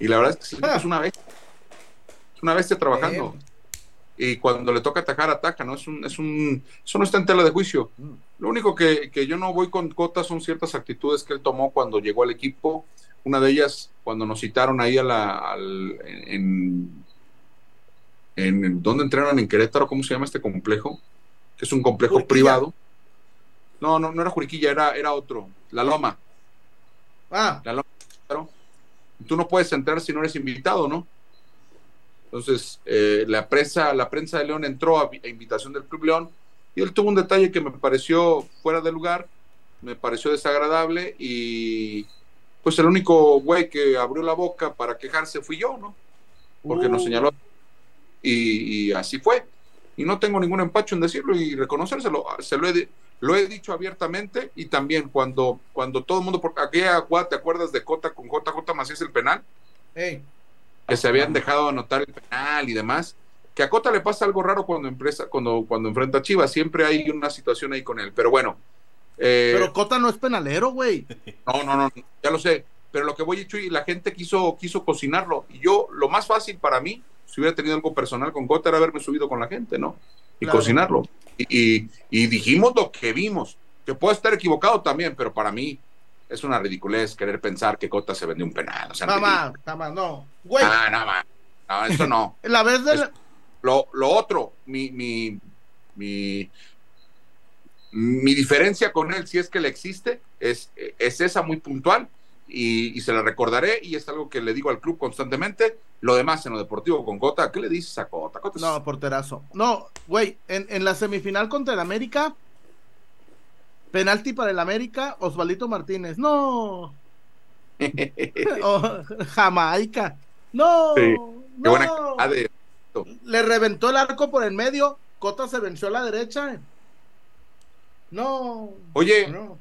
Y la verdad es que es una bestia. Es una bestia trabajando. Y cuando le toca atacar, ataca, ¿no? Es un, es un, eso no está en tela de juicio. Lo único que, yo no voy con Cota son ciertas actitudes que él tomó cuando llegó al equipo. Una de ellas, cuando nos citaron ahí a la, al, en, en, ¿dónde entrenan? En Querétaro, ¿cómo se llama este complejo? Que es un complejo privado. No, no, no era Juriquilla, era, era otro, La Loma. Ah. La Loma tú no puedes entrar si no eres invitado, ¿no? Entonces, eh, la, prensa, la prensa de León entró a, invitación del Club León y él tuvo un detalle que me pareció fuera de lugar, me pareció desagradable y pues el único güey que abrió la boca para quejarse fui yo, ¿no? Porque nos uh. señaló y, así fue. Y no tengo ningún empacho en decirlo y reconocérselo. Se lo he, lo he dicho abiertamente y también cuando, cuando todo el mundo, porque aquella ¿te acuerdas de Cota con JJ Macías el penal? Que se habían dejado anotar el penal y demás. Que a Cota le pasa algo raro cuando, empresa, cuando, cuando enfrenta a Chivas, siempre hay una situación ahí con él, pero bueno. Eh, pero Cota no es penalero, güey. No, no, no, ya lo sé. Pero lo que voy a y la gente quiso, quiso cocinarlo. Y yo, lo más fácil para mí, si hubiera tenido algo personal con Cota, era haberme subido con la gente, ¿no? Y cocinarlo y, dijimos lo que vimos. Que puedo estar equivocado también, pero para mí es una ridiculez querer pensar que Cota se vendió un penal. O sea, nada más, nada más, no. Güey. Ah, nada más. No, eso no. la vez de lo, lo, otro, mi, mi, mi, mi, diferencia con él, si es que le existe, es, es esa muy puntual y, y, se la recordaré y es algo que le digo al club constantemente. Lo demás en lo deportivo con Cota, ¿qué le dices a Cota? Cota es- No, porterazo. No, güey, en, en la semifinal contra el América, penalti para el América, Osvaldito Martínez. No. Oh, Jamaica. No. Sí, Qué buena no. de- Le reventó el arco por el medio. Cota se venció a la derecha. No. Oye, no.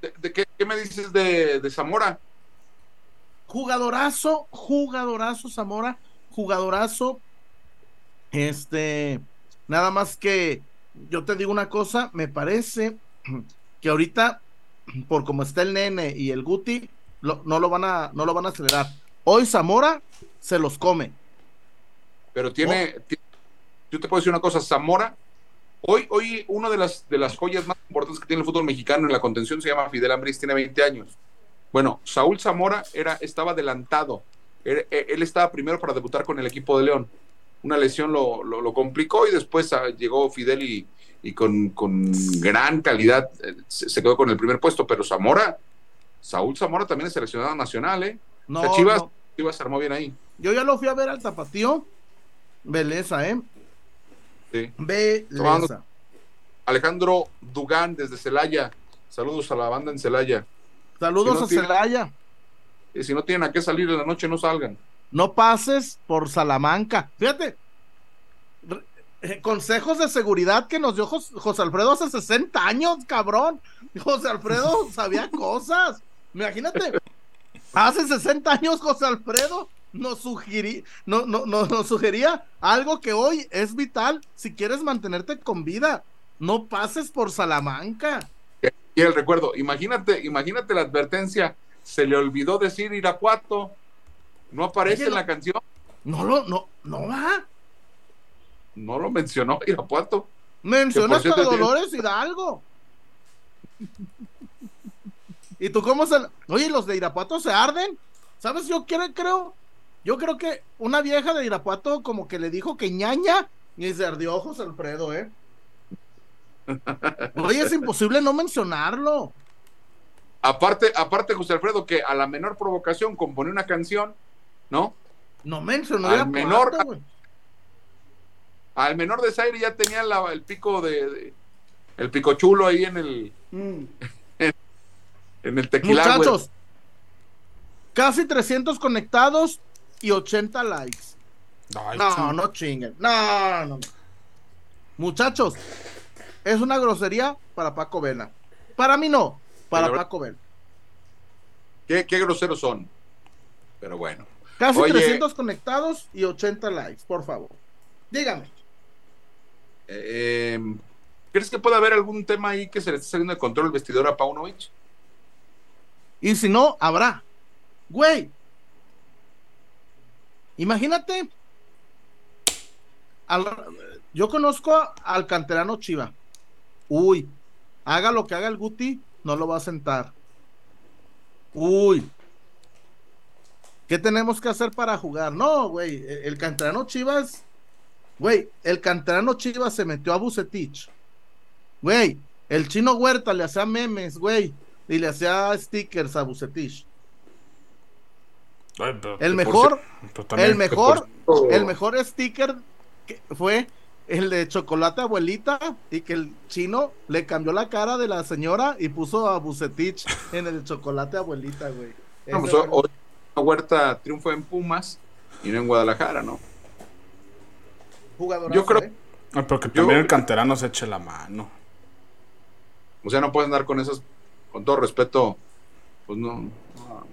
¿de, de qué, qué me dices de, de Zamora? Jugadorazo, jugadorazo Zamora, jugadorazo. Este, nada más que yo te digo una cosa, me parece que ahorita, por como está el nene y el Guti, lo- no lo van a, no lo van a acelerar. Hoy Zamora se los come. Pero tiene, ti- yo te puedo decir una cosa, Zamora, hoy, hoy una de las, de las joyas más importantes que tiene el fútbol mexicano en la contención se llama Fidel Ambris, tiene 20 años. Bueno, Saúl Zamora era, estaba adelantado, él, él estaba primero para debutar con el equipo de León. Una lesión lo, lo, lo complicó y después ah, llegó Fidel y, y con, con gran calidad eh, se, se quedó con el primer puesto, pero Zamora, Saúl Zamora también es seleccionado nacional, ¿eh? No, O sea, Chivas, no. Chivas se armó bien ahí. yo ya lo fui a ver al tapatío. Beleza, ¿eh? Sí. Beleza. Alejandro Dugán desde Celaya. Saludos a la banda en Celaya. Saludos Si no a tiene- Celaya. Y si no tienen a qué salir en la noche, no salgan. no pases por Salamanca. Fíjate, eh, consejos de seguridad que nos dio Jos- José Alfredo hace 60 años, cabrón. José Alfredo sabía cosas. Imagínate, hace 60 años José Alfredo nos, sugerí, no, no, no- nos sugería algo que hoy es vital si quieres mantenerte con vida. No pases por Salamanca. El recuerdo, imagínate, imagínate la advertencia. Se le olvidó decir Irapuato. No aparece Oye, en no- la canción. No lo, no, no va. No lo mencionó Irapuato. Menciona hasta cierto Dolores Hidalgo. ¿Y tú cómo se.? Oye, los de Irapuato se arden. ¿Sabes? Yo quiero, creo. Yo creo que una vieja de Irapuato como que le dijo que ñaña y se ardió José Alfredo, ¿eh? Oye, es imposible no mencionarlo. Aparte, aparte, José Alfredo, que a la menor provocación compone una canción, ¿no? No mencionó Al menor-. Al menor desaire ya tenía la- el pico de, de- el pico chulo ahí en el Mm. en el tequila. güey. Muchachos, casi 300 conectados y 80 likes. Ay, No, ching- no chinguen. No, no, no. Muchachos, es una grosería para Paco Vela. Para mí no, para Pero- Paco Vela. Qué, qué groseros son. Pero bueno. Casi Oye. 300 conectados y 80 likes, por favor. Dígame. Eh, ¿Crees que puede haber algún tema ahí que se le esté saliendo de control el vestidor a Paunovic? Y si no, habrá. Güey. Imagínate. al- yo conozco al canterano Chiva. Uy. Haga lo que haga el Guti, no lo va a sentar. Uy. ¿Qué tenemos que hacer para jugar? No, güey. El, el canterano Chivas. Güey, el canterano Chivas se metió a Bucetich. Güey, el chino Huerta le hacía memes, güey. Y le hacía stickers a Bucetich. Ay, pero- El mejor, también- el mejor, el mejor sticker que fue el de chocolate abuelita y que el chino le cambió la cara de la señora y puso a Bucetich en el chocolate abuelita, güey. No, pues, hoy Huerta triunfó en Pumas y no en Guadalajara, ¿no? jugadorazo, yo creo- ¿eh? Ay, pero que Yo- también el canterano se eche la mano. O sea, no pueden dar con esas, con todo respeto, pues no. No,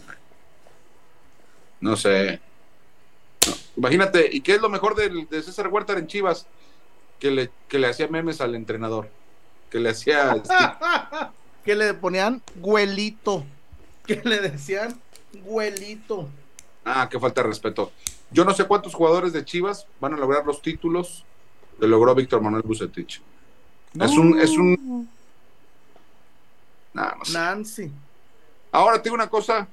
no sé. No. Imagínate, ¿y qué es lo mejor del- de, César Huerta en Chivas? Que le, que le hacía memes al entrenador. Que le hacía. este, que le ponían güelito. Que le decían güelito. ah, qué falta de respeto. Yo no sé cuántos jugadores de Chivas van a lograr los títulos que logró Víctor Manuel Bucetich. Es un, es un. Nancy. Ahora te digo una cosa,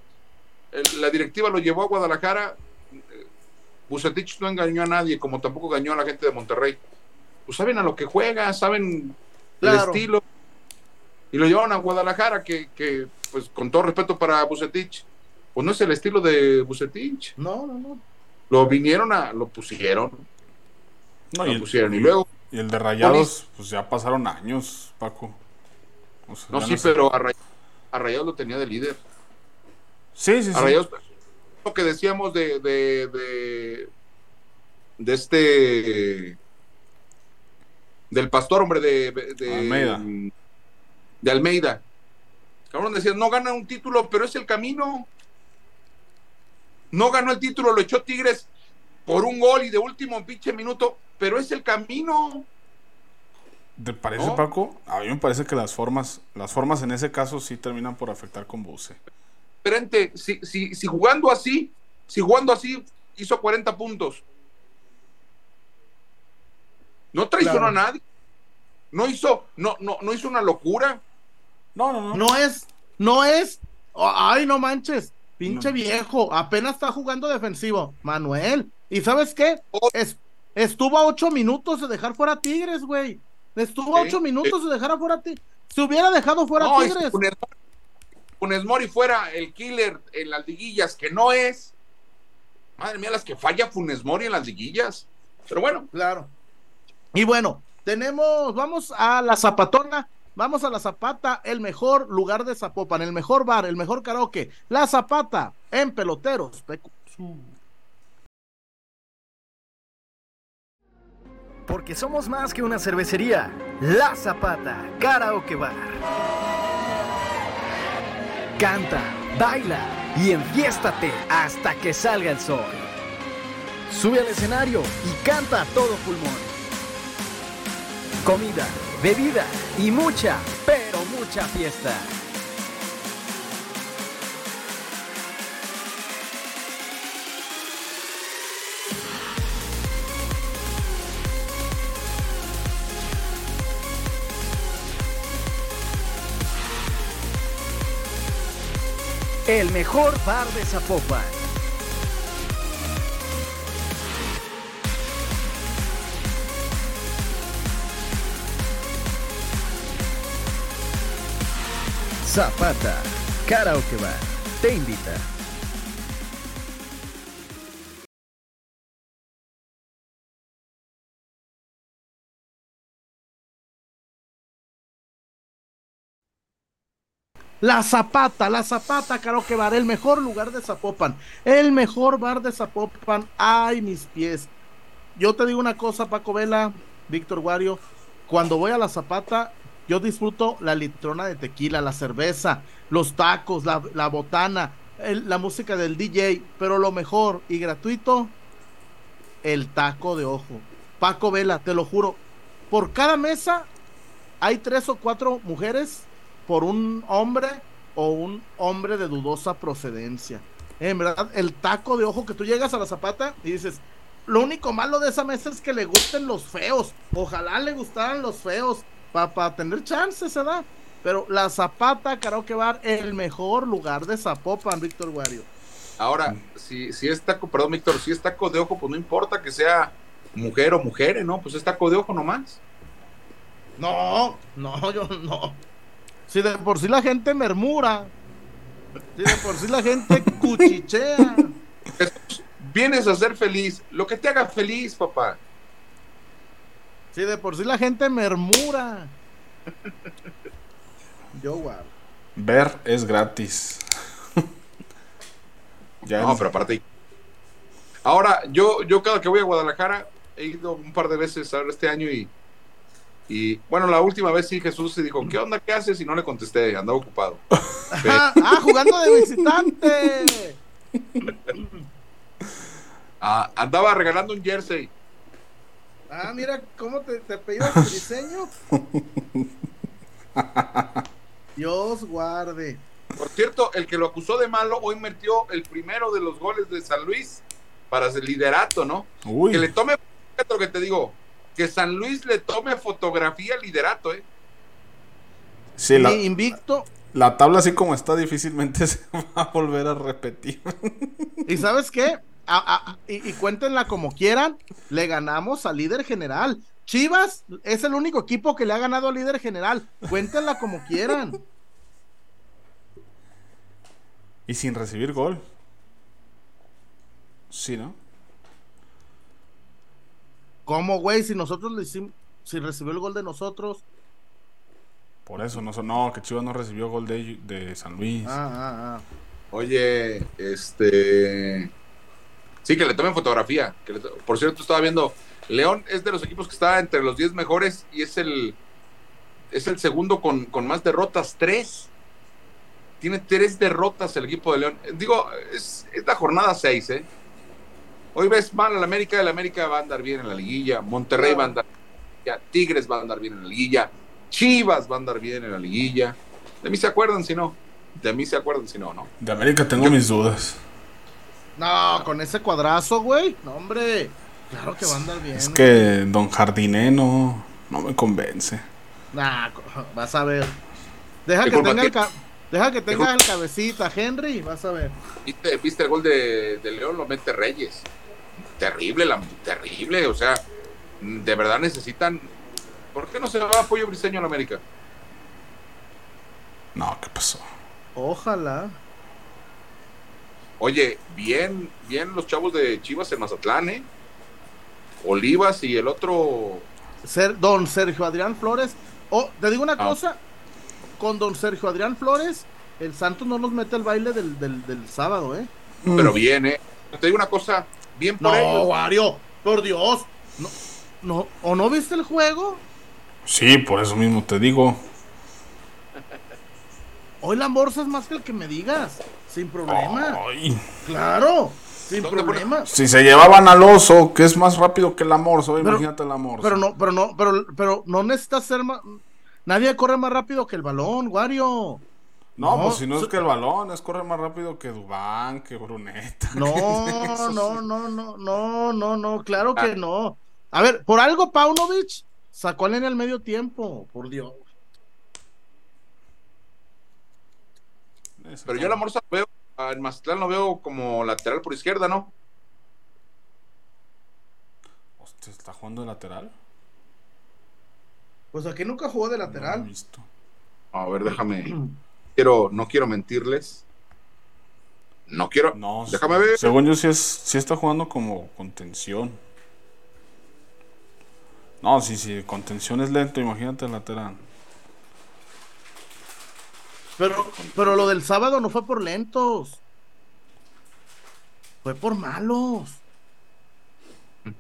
la directiva lo llevó a Guadalajara, Bucetich no engañó a nadie, como tampoco engañó a la gente de Monterrey. Pues saben a lo que juega, saben Claro. el estilo. Y lo llevaron a Guadalajara, que, que, pues con todo respeto para Bucetich, pues no es el estilo de Bucetich. No, no, no. Lo vinieron a, lo pusieron. No, lo y, pusieron. Y luego, y el de Rayados, pues ya pasaron años, Paco. O sea, no, sí, sé. pero a, Ray- a Rayados lo tenía de líder. Sí, sí, A sí. Rayados, lo que decíamos de, de, de, de este, del pastor, hombre, de, de Almeida. De Almeida. Cabrón decía, no gana un título, pero es el camino. No ganó el título, lo echó Tigres por un gol y de último pinche minuto, pero es el camino. ¿Te parece, ¿No? Paco? A mí me parece que las formas, las formas en ese caso sí terminan por afectar con Buse. Diferente, si, si, si jugando así, si jugando así hizo 40 puntos. No traicionó Claro. a nadie. No hizo, no, no, no hizo una locura. No, no, no. No es, no es. Ay, no manches. Pinche No. viejo. Apenas está jugando defensivo. Manuel. ¿Y sabes qué? Oh. Es, estuvo a ocho minutos de dejar fuera a Tigres, güey. Estuvo a ocho minutos de dejar fuera a Tigres. Se hubiera dejado fuera No, a Tigres. Funes, Funes Mori fuera el killer en las liguillas, que no es. Madre mía, las que falla Funes Mori en las liguillas. Pero bueno, Claro. Y bueno, tenemos, vamos a la Zapatona, vamos a la Zapata, el mejor lugar de Zapopan, el mejor bar, el mejor karaoke, la Zapata en peloteros. Porque somos más que una cervecería. La Zapata, Karaoke Bar. Canta, baila y enfiéstate hasta que salga el sol. Sube al escenario y canta a todo pulmón. Comida, bebida y mucha, pero mucha fiesta. El mejor bar de Zapopan. Zapata, Karaoke Bar, te invita. La Zapata, la Zapata Karaoke Bar, el mejor lugar de Zapopan, el mejor bar de Zapopan. Ay, mis pies. Yo te digo una cosa, Paco Vela, Víctor Guario, cuando voy a la Zapata, yo disfruto la litrona de tequila, la cerveza, los tacos, la, botana, la música del DJ, pero lo mejor y gratuito, el taco de ojo. Paco Vela, te lo juro, por cada mesa hay tres o cuatro mujeres por un hombre o un hombre de dudosa procedencia. En verdad, el taco de ojo que tú llegas a la zapata y dices, lo único malo de esa mesa es que le gusten los feos. Ojalá le gustaran los feos para tener chance, se da. Pero la Zapata Karaoke Bar, el mejor lugar de Zapopan, Víctor Guario. ahora, si, si es taco, perdón, Víctor, si es taco de ojo, pues no importa que sea mujer o mujeres, ¿no? Pues es taco de ojo nomás. No, no, yo no. Si de por sí la gente murmura, si de por sí la gente cuchichea. Jesús, vienes a ser feliz, lo que te haga feliz, papá. Si de por sí la gente murmura. Yo. Ver es gratis. ya No, es- pero aparte. Ahora, yo, yo cada que voy a Guadalajara, he ido un par de veces ahora este año y, y bueno, la última vez sí Jesús se dijo, ¿qué onda? ¿Qué haces? Y no le contesté, andaba ocupado. Ah, ah, jugando de visitante. ah, andaba regalando un jersey. Ah, mira cómo te, te pedías tu diseño. Dios guarde. Por cierto, el que lo acusó de malo hoy metió el primero de los goles de San Luis para el liderato, ¿no? Uy, Que le tome, lo que te digo, que San Luis le tome fotografía al liderato, ¿eh? sí, la, invicto. la tabla así como está difícilmente se va a volver a repetir. ¿Y sabes qué? A- a- y, y cuéntenla como quieran. Le ganamos al líder general. Chivas es el único equipo que le ha ganado al líder general. Cuéntenla como quieran. y sin recibir gol. Sí, ¿no? ¿Cómo, güey? Si nosotros le hicimos, si recibió el gol de nosotros. Por eso, no, son- no que Chivas no recibió gol de, de San Luis. Ah, ah, ah. Oye, este. Sí, que le tomen fotografía. que le to- Por cierto, estaba viendo. León es de los equipos que está entre los 10 mejores y es el. Es el segundo con, con más derrotas, tres. Tiene tres derrotas el equipo de León. Digo, es, es la jornada 6, ¿eh? Hoy ves mal al América, el América va a andar bien en la liguilla, Monterrey va a andar bien, Tigres va a andar bien en la liguilla, Chivas va a andar bien en la liguilla. De mí se acuerdan si no. De mí se acuerdan si no, ¿no? De América tengo mis dudas. No, con ese cuadrazo, güey. No, hombre. Claro que va a andar bien. Es que Don Jardiné no, no me convence. Nah, vas a ver. Deja ¿Qué que tenga el, tiene? ca- deja que tenga culpa? el cabecita, Henry, vas a ver. ¿Viste, viste el gol de, de León? Lo mete Reyes. Terrible, la, terrible. O sea, de verdad necesitan. ¿Por qué no se va apoyo briseño a la América? No, ¿qué pasó? Ojalá. Oye, bien, bien los chavos de Chivas en Mazatlán, ¿eh? Olivas y el otro. Ser, don Sergio Adrián Flores. Oh, te digo una Ah. cosa. Con don Sergio Adrián Flores, el Santos no nos mete el baile del, del, del sábado, ¿eh? Pero bien, ¿eh? Te digo una cosa, bien por No. Wario, por Dios. No, no, ¿O no viste el juego? Sí, por eso mismo te digo. Hoy la morsa es más que el que me digas. Sin problema. Ay, Claro, sin ¿Dónde problema. si se llevaban al oso, que es más rápido que el amor, Pero- imagínate el amor. Pero no, pero no, pero, pero no necesitas ser más. Nadie corre más rápido que el balón, Wario. No, No, pues si no es que el balón, es correr más rápido que Dubán, que Bruneta. No, no, no, no, no, no, no, claro que no. A ver, por algo Paunovic sacó a Nene al medio tiempo, por Dios. Pero no. yo la Morsa lo veo, al Mazatlán lo veo como lateral por izquierda, ¿no? Hostia, ¿está jugando de lateral? Pues aquí nunca jugó de No lateral. visto. A ver, déjame. Quiero, no quiero mentirles. No quiero. No, Déjame ver. Según yo, sí, es, sí está jugando como contención. No, sí, sí, contención es lento, imagínate el lateral. Pero, pero lo del sábado no fue por lentos. Fue por malos.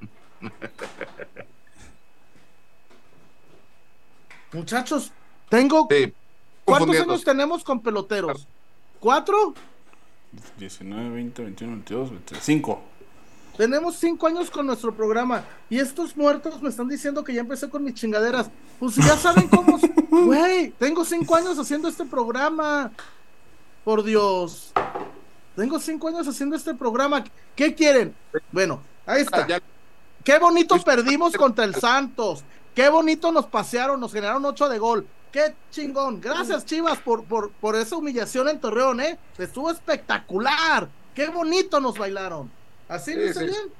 Muchachos, tengo. Sí, ¿Cuántos años tenemos con peloteros? ¿Cuatro? 19, 20, 21, 22, 25. Tenemos cinco años con nuestro programa y estos muertos me están diciendo que ya empecé con mis chingaderas. Pues ya saben cómo. Güey, tengo cinco años haciendo este programa. Por Dios. Tengo cinco años haciendo este programa. ¿Qué quieren? Bueno, ahí está. Ah, Qué bonito perdimos contra el Santos. Qué bonito nos pasearon, nos generaron ocho de gol. Qué chingón. Gracias, Chivas, por, por, por esa humillación en Torreón, ¿eh? Estuvo espectacular. Qué bonito nos bailaron. ¿Así Sí, sí. bien?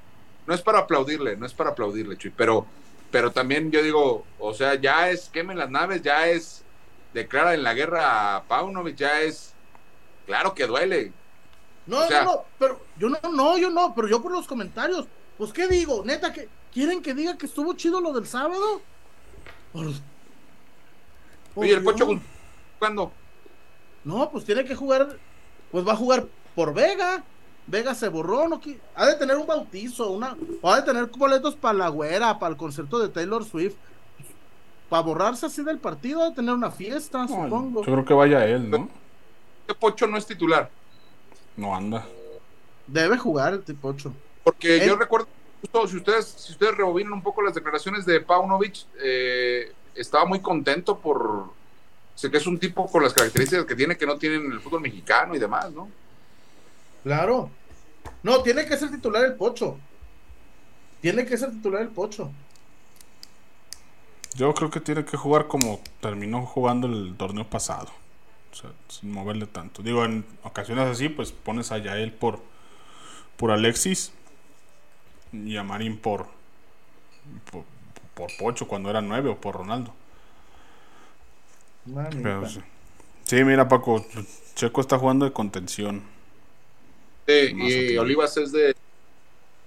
no es para aplaudirle, no es para aplaudirle, Chuy, pero, pero también yo digo, o sea, ya es quemen las naves, ya es declara en la guerra a Paunovic, ya es, claro que duele. No, O sea- no, no, pero yo no, no, yo no, pero yo por los comentarios. Pues, ¿qué digo? Neta, que ¿quieren que diga que estuvo chido lo del sábado? Por- Oye, el. Pocho ¿cuándo? No, pues tiene que jugar, pues va a jugar por Vega. Vega se borró, no ha de tener un bautizo, una, o ha de tener boletos para la güera, para el concierto de Taylor Swift. Para borrarse así del partido, ha de tener una fiesta, No, supongo. yo creo que vaya él, ¿no? Este Pocho no es titular, No anda. Debe jugar el tipo 8. porque Él- yo recuerdo, justo, si ustedes, si ustedes rebobinan un poco las declaraciones de Paunovic, eh, estaba muy contento por, sé que es un tipo con las características que tiene que no tienen en el fútbol mexicano y demás, ¿no? Claro. No, tiene que ser titular el Pocho. Tiene que ser titular el Pocho. Yo creo que tiene que jugar como terminó jugando el torneo pasado. O sea, sin moverle tanto. Digo, en ocasiones así, pues pones a Yael por, por Alexis y a Marín por, por, por Pocho cuando era 9 o por Ronaldo. Pero sí. Sí, mira, Paco, Checo está jugando de contención y. Olivas es de,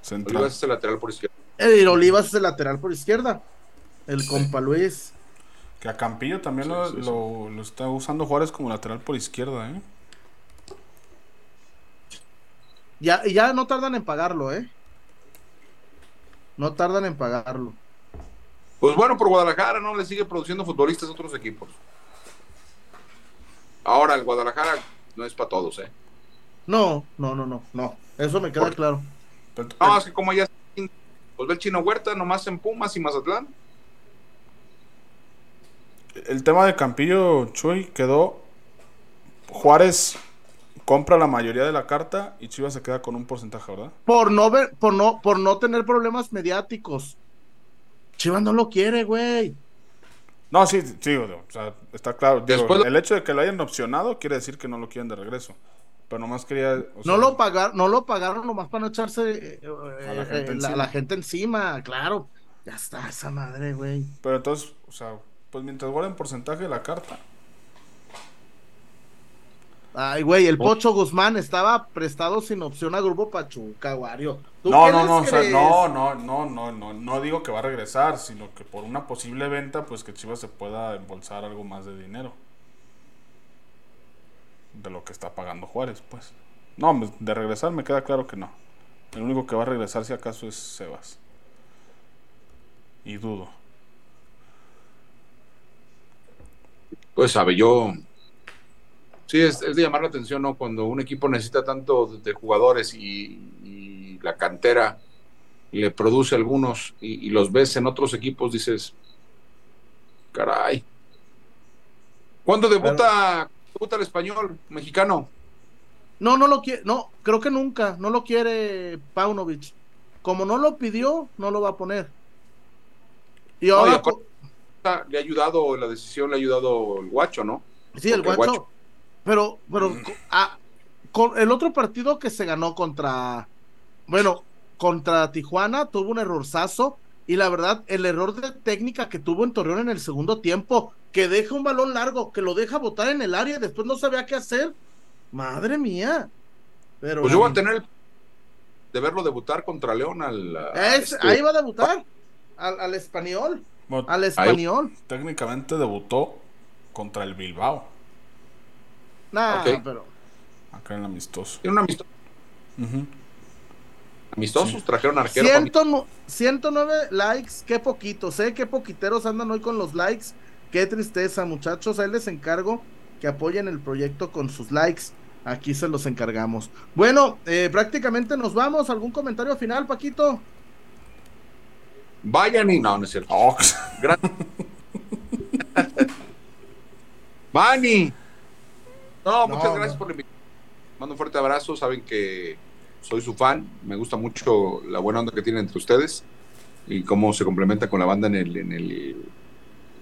central. Olivas es el lateral por izquierda. El Olivas es el lateral por izquierda. El compa Luis. Que a Campillo también lo, lo- lo está usando Juárez como lateral por izquierda, ¿eh? Ya, y ya no tardan en pagarlo, ¿eh? No tardan en pagarlo. Pues bueno, por Guadalajara no le sigue produciendo futbolistas a otros equipos. Ahora, el Guadalajara no es para todos, ¿eh? No, no, no, no, no. Eso me queda claro. Pero- No, es que como ya pues ve el Chino Huerta nomás en Pumas y Mazatlán. El tema de Campillo, Chuy, quedó. Juárez compra la mayoría de la carta y Chivas se queda con un porcentaje, ¿verdad? Por no ver, por no, por no tener problemas mediáticos. Chivas no lo quiere, güey. No, sí, sí, o sea, está claro. Digo, Después- el hecho de que lo hayan opcionado quiere decir que no lo quieren de regreso. Pero nomás quería. o sea, No lo pagaron, no lo pagaron nomás para no echarse eh, A la eh, gente la, gente encima, claro. Ya está esa madre, güey. Pero entonces, o sea, pues mientras guarden porcentaje de la carta. Ay, güey, el Pocho Guzmán estaba prestado sin opción a Grupo Pachuca, Wario. ¿Tú No, no, no, o sea, crees? no, no, no, no, no, no digo que va a regresar, sino que por una posible venta, pues que Chivas se pueda embolsar algo más de dinero. De lo que está pagando Juárez, pues. No, de regresar me queda claro que no. El único que va a regresar si acaso es Sebas. Y dudo. Pues sabe, yo. Sí, es, es de llamar la atención, ¿no? Cuando un equipo necesita tanto de, de jugadores y, y la cantera le produce algunos y, y los ves en otros equipos, dices, caray. ¿Cuándo debuta, debuta el español mexicano? No, no lo quiere, no, creo que nunca, no lo quiere Paunovic. Como no lo pidió, no lo va a poner. Y No, y ahora, aparte, le ha ayudado, la decisión le ha ayudado el guacho, ¿no? sí, el guacho, Guacho- pero, pero, co- ah, con el otro partido que se ganó contra, bueno, contra Tijuana, tuvo un errorzazo, y la verdad, el error de técnica que tuvo en Torreón en el segundo tiempo, que deja un balón largo, que lo deja botar en el área y después no sabía qué hacer. Madre mía. Pero Pues yo voy a tener el de verlo debutar contra León al. Es- este- ahí va a debutar. Al, al español. Bueno, Al español. técnicamente debutó contra el Bilbao, Nah, Ok. pero. acá en el amistoso. Tiene un amistoso. Ujú. Amistosos, trajeron arquero. para mí. 109 109 likes, qué poquito. Sé qué poquiteros andan hoy con los likes. Qué tristeza, muchachos. Ahí les encargo que apoyen el proyecto con sus likes. Aquí se los encargamos. Bueno, eh, prácticamente nos vamos. ¿Algún comentario final, Paquito? Vayan y. No, no es cierto. Oh, Gran- Manny. No, muchas No, gracias no. por la invitación. Mando un fuerte abrazo. Saben que soy su fan. Me gusta mucho la buena onda que tienen entre ustedes y cómo se complementa con la banda en el, en el,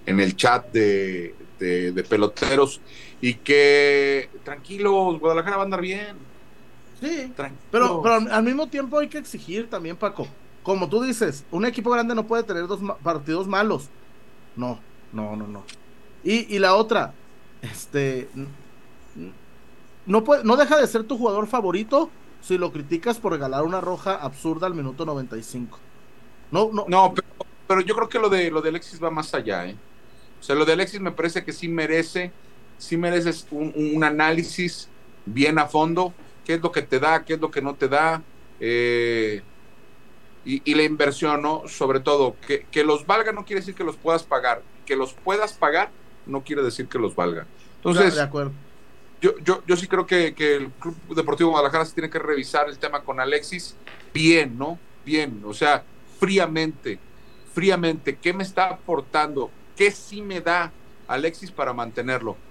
en el chat de, de- de peloteros. Y que tranquilos, Guadalajara va a andar bien. Sí. Tranquilos. Pero, pero al mismo tiempo hay que exigir también, Paco. Como tú dices, un equipo grande no puede tener dos ma- partidos malos. No, no, no, no. Y, y la otra, este, no, puede, no deja de ser tu jugador favorito si lo criticas por regalar una roja absurda al minuto 95. No, no, No, pero, pero yo creo que lo de lo de Alexis va más allá, ¿eh? O sea, lo de Alexis me parece que sí merece, sí mereces un, un análisis bien a fondo, qué es lo que te da, qué es lo que no te da, eh, y, y la inversión, ¿no? Sobre todo, que, que los valga no quiere decir que los puedas pagar, que los puedas pagar no quiere decir que los valga. Entonces, de acuerdo. Yo, yo, yo sí creo que, que el Club Deportivo Guadalajara sí tiene que revisar el tema con Alexis bien, ¿no? Bien, o sea, fríamente, fríamente, ¿qué me está aportando? ¿Qué sí me da Alexis para mantenerlo?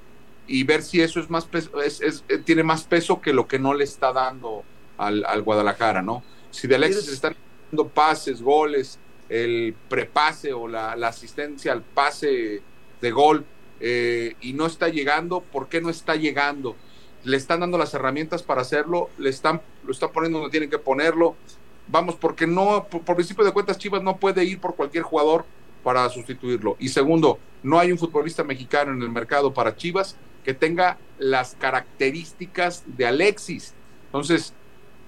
Y ver si eso es más peso, es, es- eh, tiene más peso que lo que no le está dando al, al Guadalajara, ¿no? Si de Alexis Sí. están dando pases, goles, el prepase o la, la asistencia al pase de gol, eh, y no está llegando, ¿por qué no está llegando? Le están dando las herramientas para hacerlo, le están, lo están poniendo donde tienen que ponerlo. Vamos, porque no, por, por principio de cuentas, Chivas no puede ir por cualquier jugador para sustituirlo. Y segundo, no hay un futbolista mexicano en el mercado para Chivas que tenga las características de Alexis. Entonces,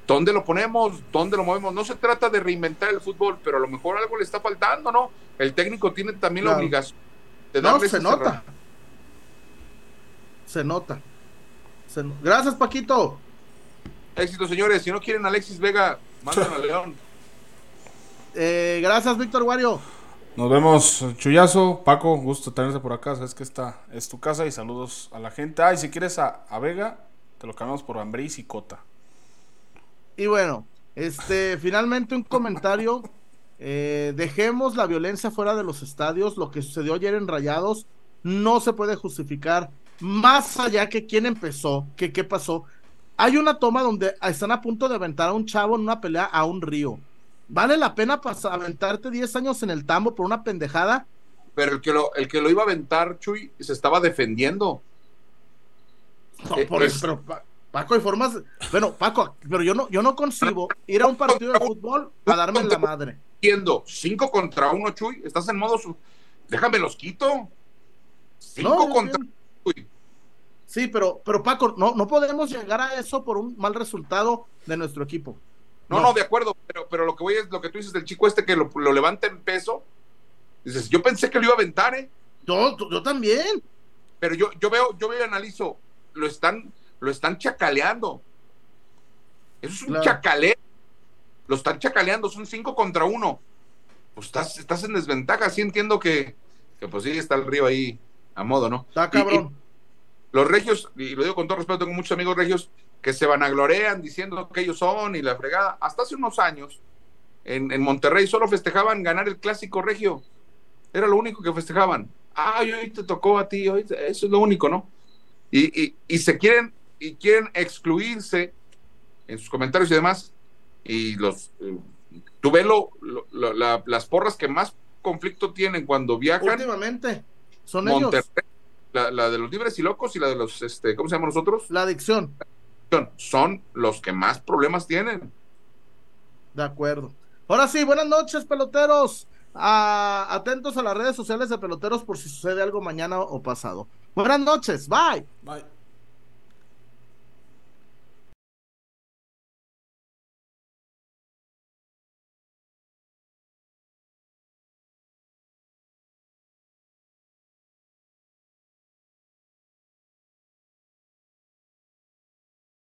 ¿dónde lo ponemos? ¿Dónde lo movemos? No se trata de reinventar el fútbol, pero a lo mejor algo le está faltando, ¿no? El técnico tiene también la obligación de No, darle se esa nota. Se nota. Se no- Gracias, Paquito. Éxito, señores. Si no quieren a Alexis Vega, mandan a León. Eh, gracias, Víctor Wario. Nos vemos, Chuyazo. Paco, gusto tenerse por acá. Sabes que esta es tu casa y saludos a la gente. Ah, y si quieres a, a Vega, te lo cambiamos por Ambriz y Cota. Y bueno, este, finalmente un comentario. Eh, dejemos la violencia fuera de los estadios. Lo que sucedió ayer en Rayados no se puede justificar. Más allá que quién empezó, que qué pasó. Hay una toma donde están a punto de aventar a un chavo en una pelea a un río. ¿Vale la pena pasar, aventarte 10 años en el tambo por una pendejada? Pero el que lo, el que lo iba a aventar, Chuy, se estaba defendiendo. No, Eh, por es- eso, pero Pa- Paco, hay formas. Bueno, Paco, pero yo no, yo no concibo ir a un partido de fútbol a darme la madre. Viendo cinco contra uno, Chuy. Estás en modo. su- Déjame los quito. Cinco No, yo contra entiendo. Sí, pero, pero Paco, no, no podemos llegar a eso por un mal resultado de nuestro equipo. No, no, de acuerdo, pero, pero lo que voy es lo que tú dices del chico este que lo, lo levanta en peso. Dices, yo pensé que lo iba a aventar, ¿eh? Yo, yo también. Pero yo, yo veo, yo veo y analizo, lo están, lo están chacaleando. Eso es un Claro. chacaleo. Lo están chacaleando, son cinco contra uno. Pues estás, estás en desventaja, sí entiendo que, que pues sí está el río ahí a modo, ¿no? Está cabrón. y los regios, y lo digo con todo respeto, tengo muchos amigos regios que se vanaglorean diciendo que ellos son y la fregada. Hasta hace unos años, en, en Monterrey solo festejaban ganar el clásico regio. Era lo único que festejaban. Ay, hoy te tocó a ti, hoy te- eso es lo único, ¿no? Y, y- y se quieren, y quieren excluirse en sus comentarios y demás. Y los, eh, tú ves lo- lo- la- las porras que más conflicto tienen cuando viajan. Últimamente. Son Monterrey, ellos. la, la de los libres y locos y la de los, este, ¿cómo se llaman nosotros? La adicción. Son los que más problemas tienen. De acuerdo. Ahora sí, buenas noches, peloteros. Ah, atentos a las redes sociales de peloteros por si sucede algo mañana o pasado. Buenas noches. Bye. Bye.